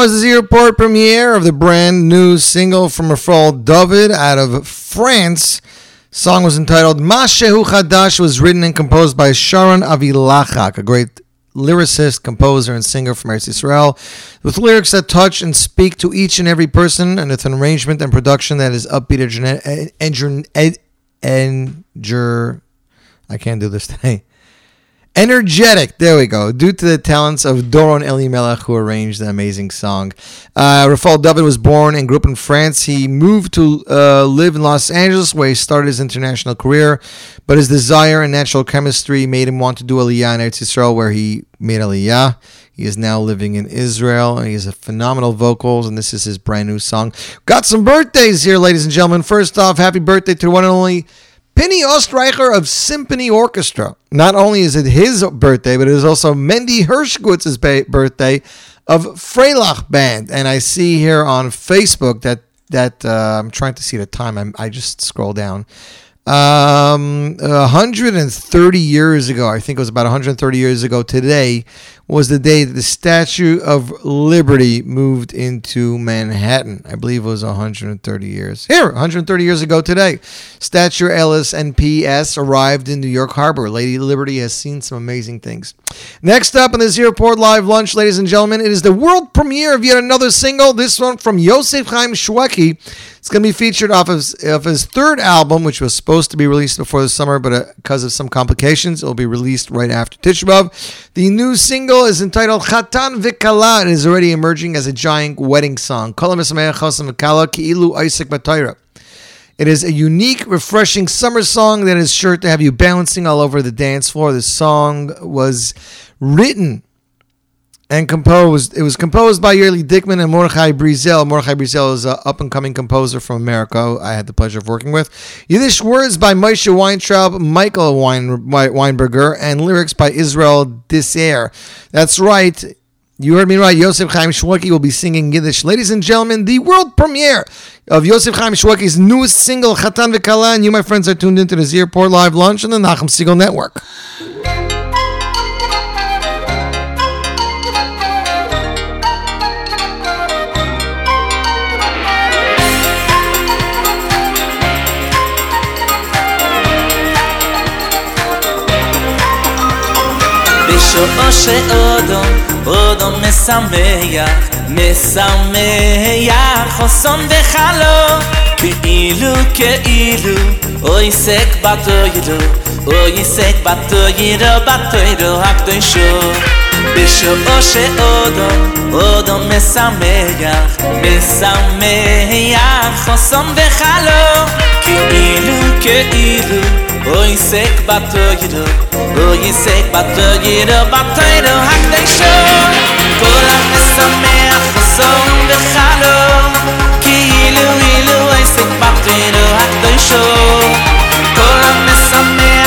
was the Z Report premiere of the brand new single from Rafal David out of France. Song was entitled Mashehu Chadash. Was written and composed by Sharon Avilachak, a great lyricist, composer, and singer from Eretz Israel, with lyrics that touch and speak to each and every person, and with an arrangement and production that is upbeat and and and I can't do this today. Energetic, there we go. Due to the talents of Doron Elimelech, who arranged the amazing song. Uh, Rafal David was born and grew up in France. He moved to uh, live in Los Angeles, where he started his international career. But his desire and natural chemistry made him want to do Aliyah in Eretz Yisrael, where he made Aliyah. He is now living in Israel, and he has a phenomenal vocals, and this is his brand new song. Got some birthdays here, ladies and gentlemen. First off, happy birthday to one and only Penny Ostreicher of Symphony Orchestra. Not only is it his birthday, but it is also Mendy Hershkowitz's birthday of Freilach Band. And I see here on Facebook that that uh, I'm trying to see the time. I'm, I just scroll down. Um, 130 years ago, I think it was about 130 years ago today, was the day that the Statue of Liberty moved into Manhattan. I believe it was 130 years. Here, 130 years ago today, Statue Ellis NPS arrived in New York Harbor. Lady Liberty has seen some amazing things. Next up on this Z Report Live Lunch, ladies and gentlemen, it is the world premiere of yet another single. This one from Yosef Chaim Shweki. It's going to be featured off of, of his third album, which was supposed to be released before the summer, but uh, because of some complications, it will be released right after Tisha B'Av. The new single is entitled Chatan Vikala and is already emerging as a giant wedding song. It is a unique, refreshing summer song that is sure to have you bouncing all over the dance floor. The song was written and composed. It was composed by Yerli Dickman and Mordechai Brizel. Mordechai Brizel is an up and coming composer from America. I had the pleasure of working with. Yiddish words by Moshe Weintraub, Michael Wein, Weinberger, and lyrics by Israel Disser. That's right. You heard me right. Yosef Chaim Shweki will be singing Yiddish. Ladies and gentlemen, the world premiere of Yosef Chaim Shweki's newest single, Chatan V'Kala. And you, my friends, are tuned into the Z Report Live Lunch on the Nachum Segal Network. בשועו שאודו, אודו משמח, משמח, חוסון וחלום, כאילו כאילו, אוי סק בתוירו, אוי סק בתוירו, בתוירו הקדושו. בשועו שאודו, אודו משמח, משמח, חוסון וחלום, כאילו כאילו, Oy sek batoydo Oy sek batoydo batoydo hak de sho Kol a mesameach chasson v'chalo Ki ilu ilu oy sek batoydo hak de sho Kol a mesameach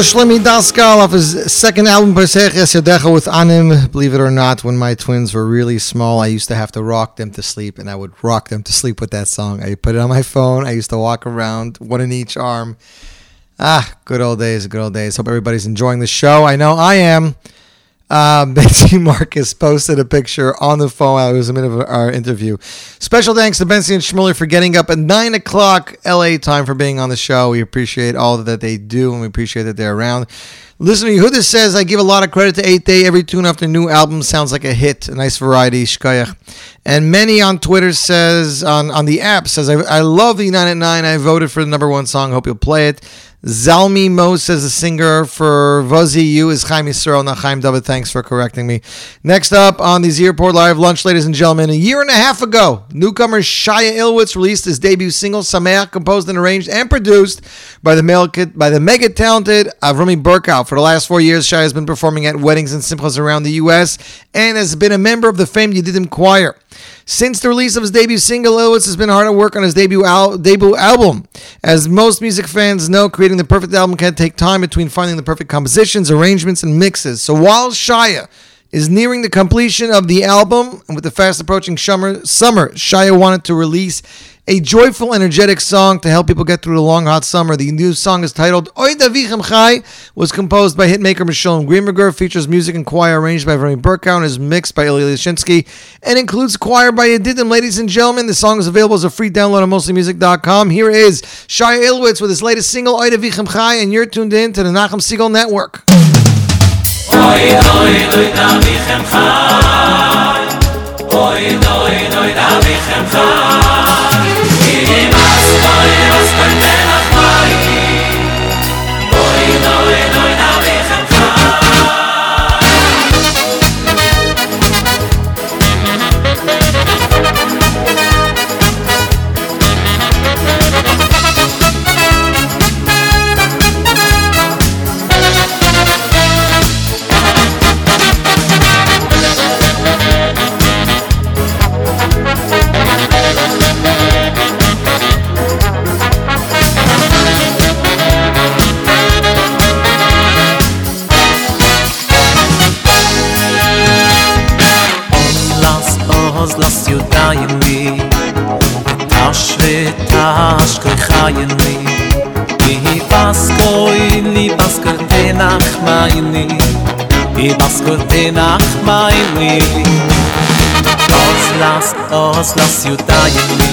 Shlomi Daskal off his second album, Pesach Yadecha with Anim. Believe it or not, when my twins were really small, I used to have to rock them to sleep, and I would rock them to sleep with that song. I put it on my phone. I used to walk around, one in each arm. Ah, good old days, good old days. Hope everybody's enjoying the show. I know I am. Um, Bentzi Marcus posted a picture on the phone. It was a minute of our interview. Special thanks to Bentzi and Schmuller for getting up at 9 o'clock LA time for being on the show. We appreciate all that they do and we appreciate that they're around. Listener Yehuda says, I give a lot of credit to 8 Day. Every tune after new album sounds like a hit. A nice variety. Shkoyach. And many on Twitter says, on, on the app, says, I, I love the 9 at 9. I voted for the number one song. Hope you'll play it. Zalmi Mos says a singer for Vazi You is Chaim Yisrael, not Chaim David. Thanks for correcting me. Next up on the Z Report Live Lunch, ladies and gentlemen, a year and a half ago, newcomer Shia Ilwitz released his debut single, Sameach, composed and arranged and produced by the male, by the mega talented Avrami Burkout. For the last four years, Shia has been performing at weddings and simchas around the U.S. and has been a member of the famed Yedidim Choir. Since the release of his debut single, Ilwitz has been hard at work on his debut, al- debut album. As most music fans know, creating the perfect album can take time between finding the perfect compositions, arrangements, and mixes. So while Shia is nearing the completion of the album, and with the fast approaching summer, summer Shia wanted to release a joyful, energetic song to help people get through the long, hot summer. The new song is titled Oy Davichem Chai, was composed by hitmaker Michelle Greenberger, features music and choir arranged by Vernon Burkow, and is mixed by Ilya Lashinsky, and includes choir by Yedidim. Ladies and gentlemen, the song is available as a free download on mostlymusic.com. Here is Shia Ilwitz with his latest single, Oy Davichem Chai, and you're tuned in to the Nachum Segal Network. Oy oy oy da mi khem khay Oy oy oy Tash koi chayin li Mi bas koi li bas koi tenach mai li Mi bas koi tenach mai li Oslas, oslas yutayin li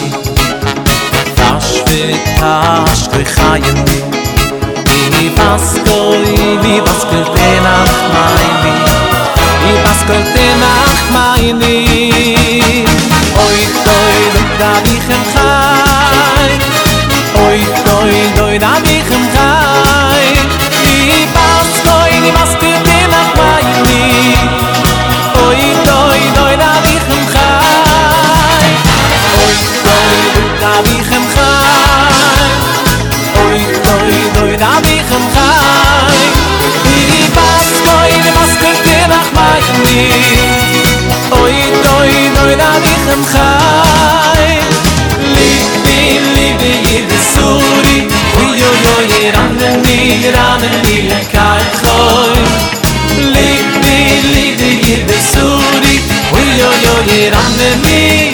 Tash ve tash koi chayin li Mi bas koi li bas koi tenach mai li Mi bas tenach mai Oy. doin doin a mich im khay i bas doin i mas du bin nach mei ni oi doin doin a mich im khay oi doin doin a mich im khay oi doin doin a khay mas ni khay ranne an den mir an den mir an kein Chloy Lieb mir, lieb dir, jede Suri Ui, oi, mir,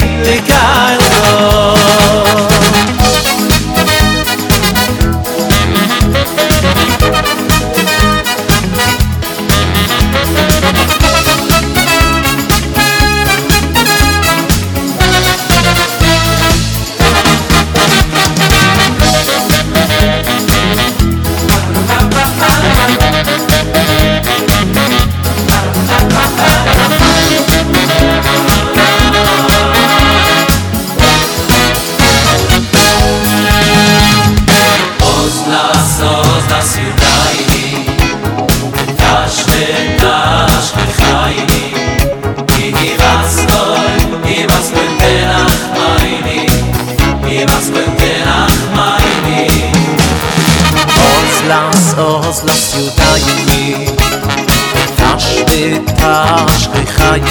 mein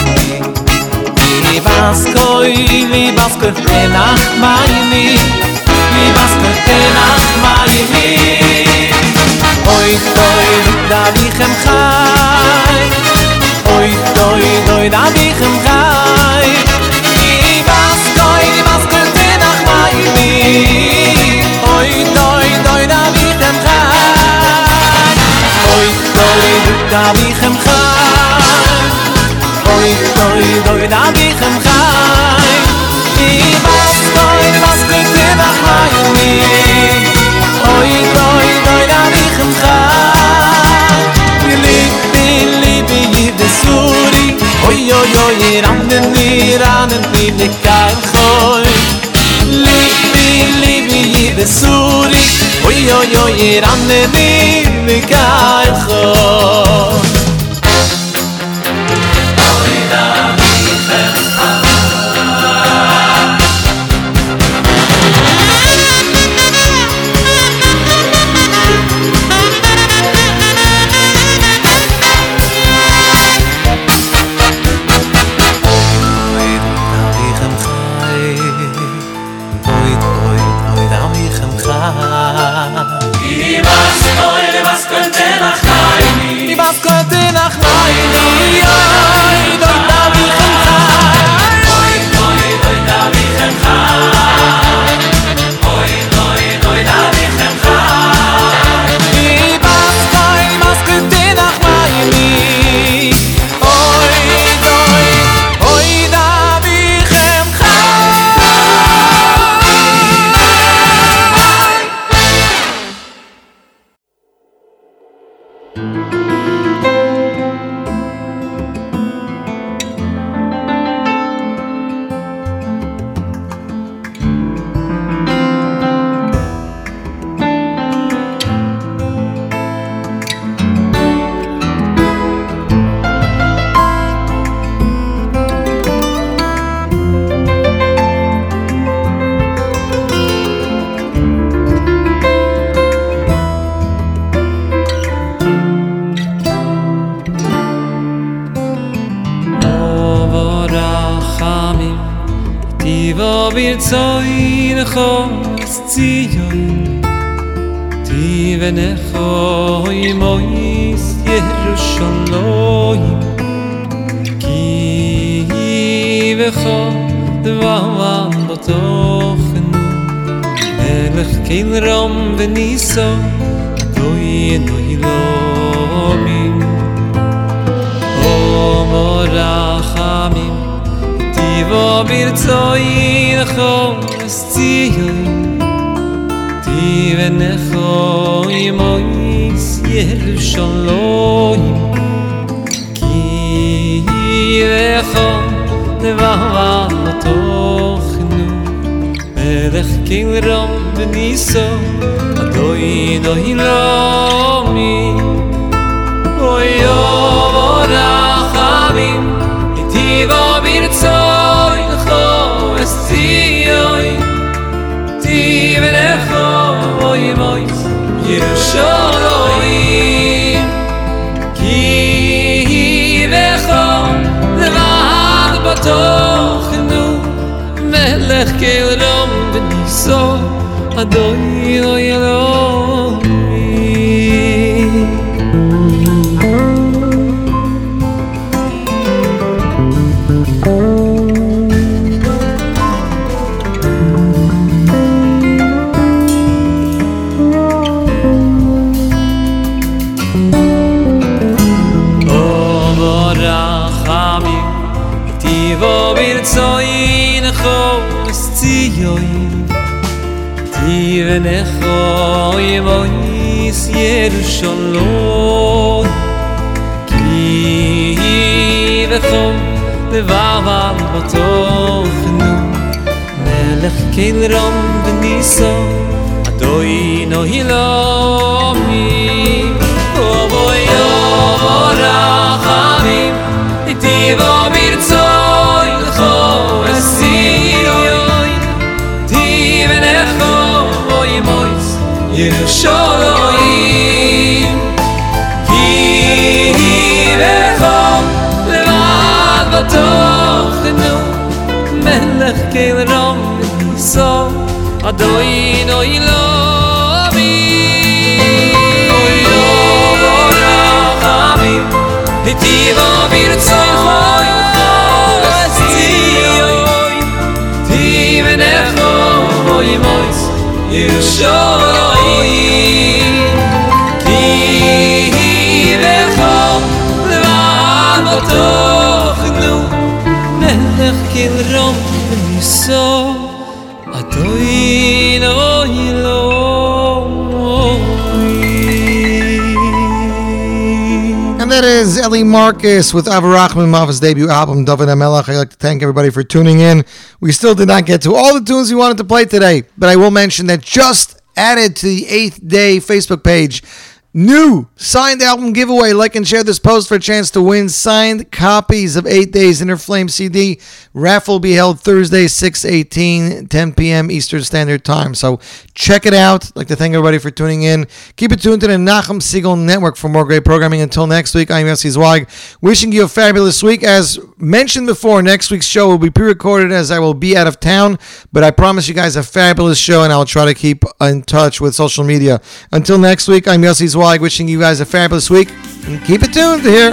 ich was li was koi? Nach mein ich was koi? Nach mein ich oi oi da bi kham khai oi oi oi da bi kham khai ich was li was koi? Nach mein ich oi oi oi da bi kham khai oi oi da bi kham khai doy doy da bi khm khay i bas doy bas kut ve vakh may mi oy doy doy da bi khm khay li li li bi ye de suri. Oy yo yo ram de ni ran ni de kay khoy li li li bi ye suri. Oy yo yo ram de ni de kay khoy נבהבה תוכנו מלך קמרום בניסו אדוי אדוי לא מי אוי אוב רחמים איתי בו ברצוי לכו אסציוי תיב לכו אוי מויס ירושלו איך קייל רום בניסו, אדוי אוי אלוי. לנכוי וניס ירושלון כי וחום דבר ועל בתוכנו מלך rom וניסו אדוי נוהי לא מי ובו יורח עמים איתי בו מרצו ירושלים. כי נראה לבד בתוך חינו מלך כאל רום וכיסו אדוין אוי לא Oh, you Oh that is Ellie Marcus with Avarachman off debut album, David Amelach. I'd like to thank everybody for tuning in. We still did not get to all the tunes we wanted to play today, but I will mention that just added to the eighth day Facebook page, new signed album giveaway. Like and share this post for a chance to win signed copies of Eight Days Inner Flame CD. Raffle will be held Thursday, 6 18, 10 p.m. Eastern Standard Time. So check it out. I'd like to thank everybody for tuning in. Keep it tuned to the Nachum Segal Network for more great programming. Until next week, I'm Yossi Zwig. Wishing you a fabulous week. As mentioned before, next week's show will be pre recorded as I will be out of town, but I promise you guys a fabulous show and I'll try to keep in touch with social media. Until next week, I'm Yossi Zwig. Wishing you guys a fabulous week and keep it tuned here.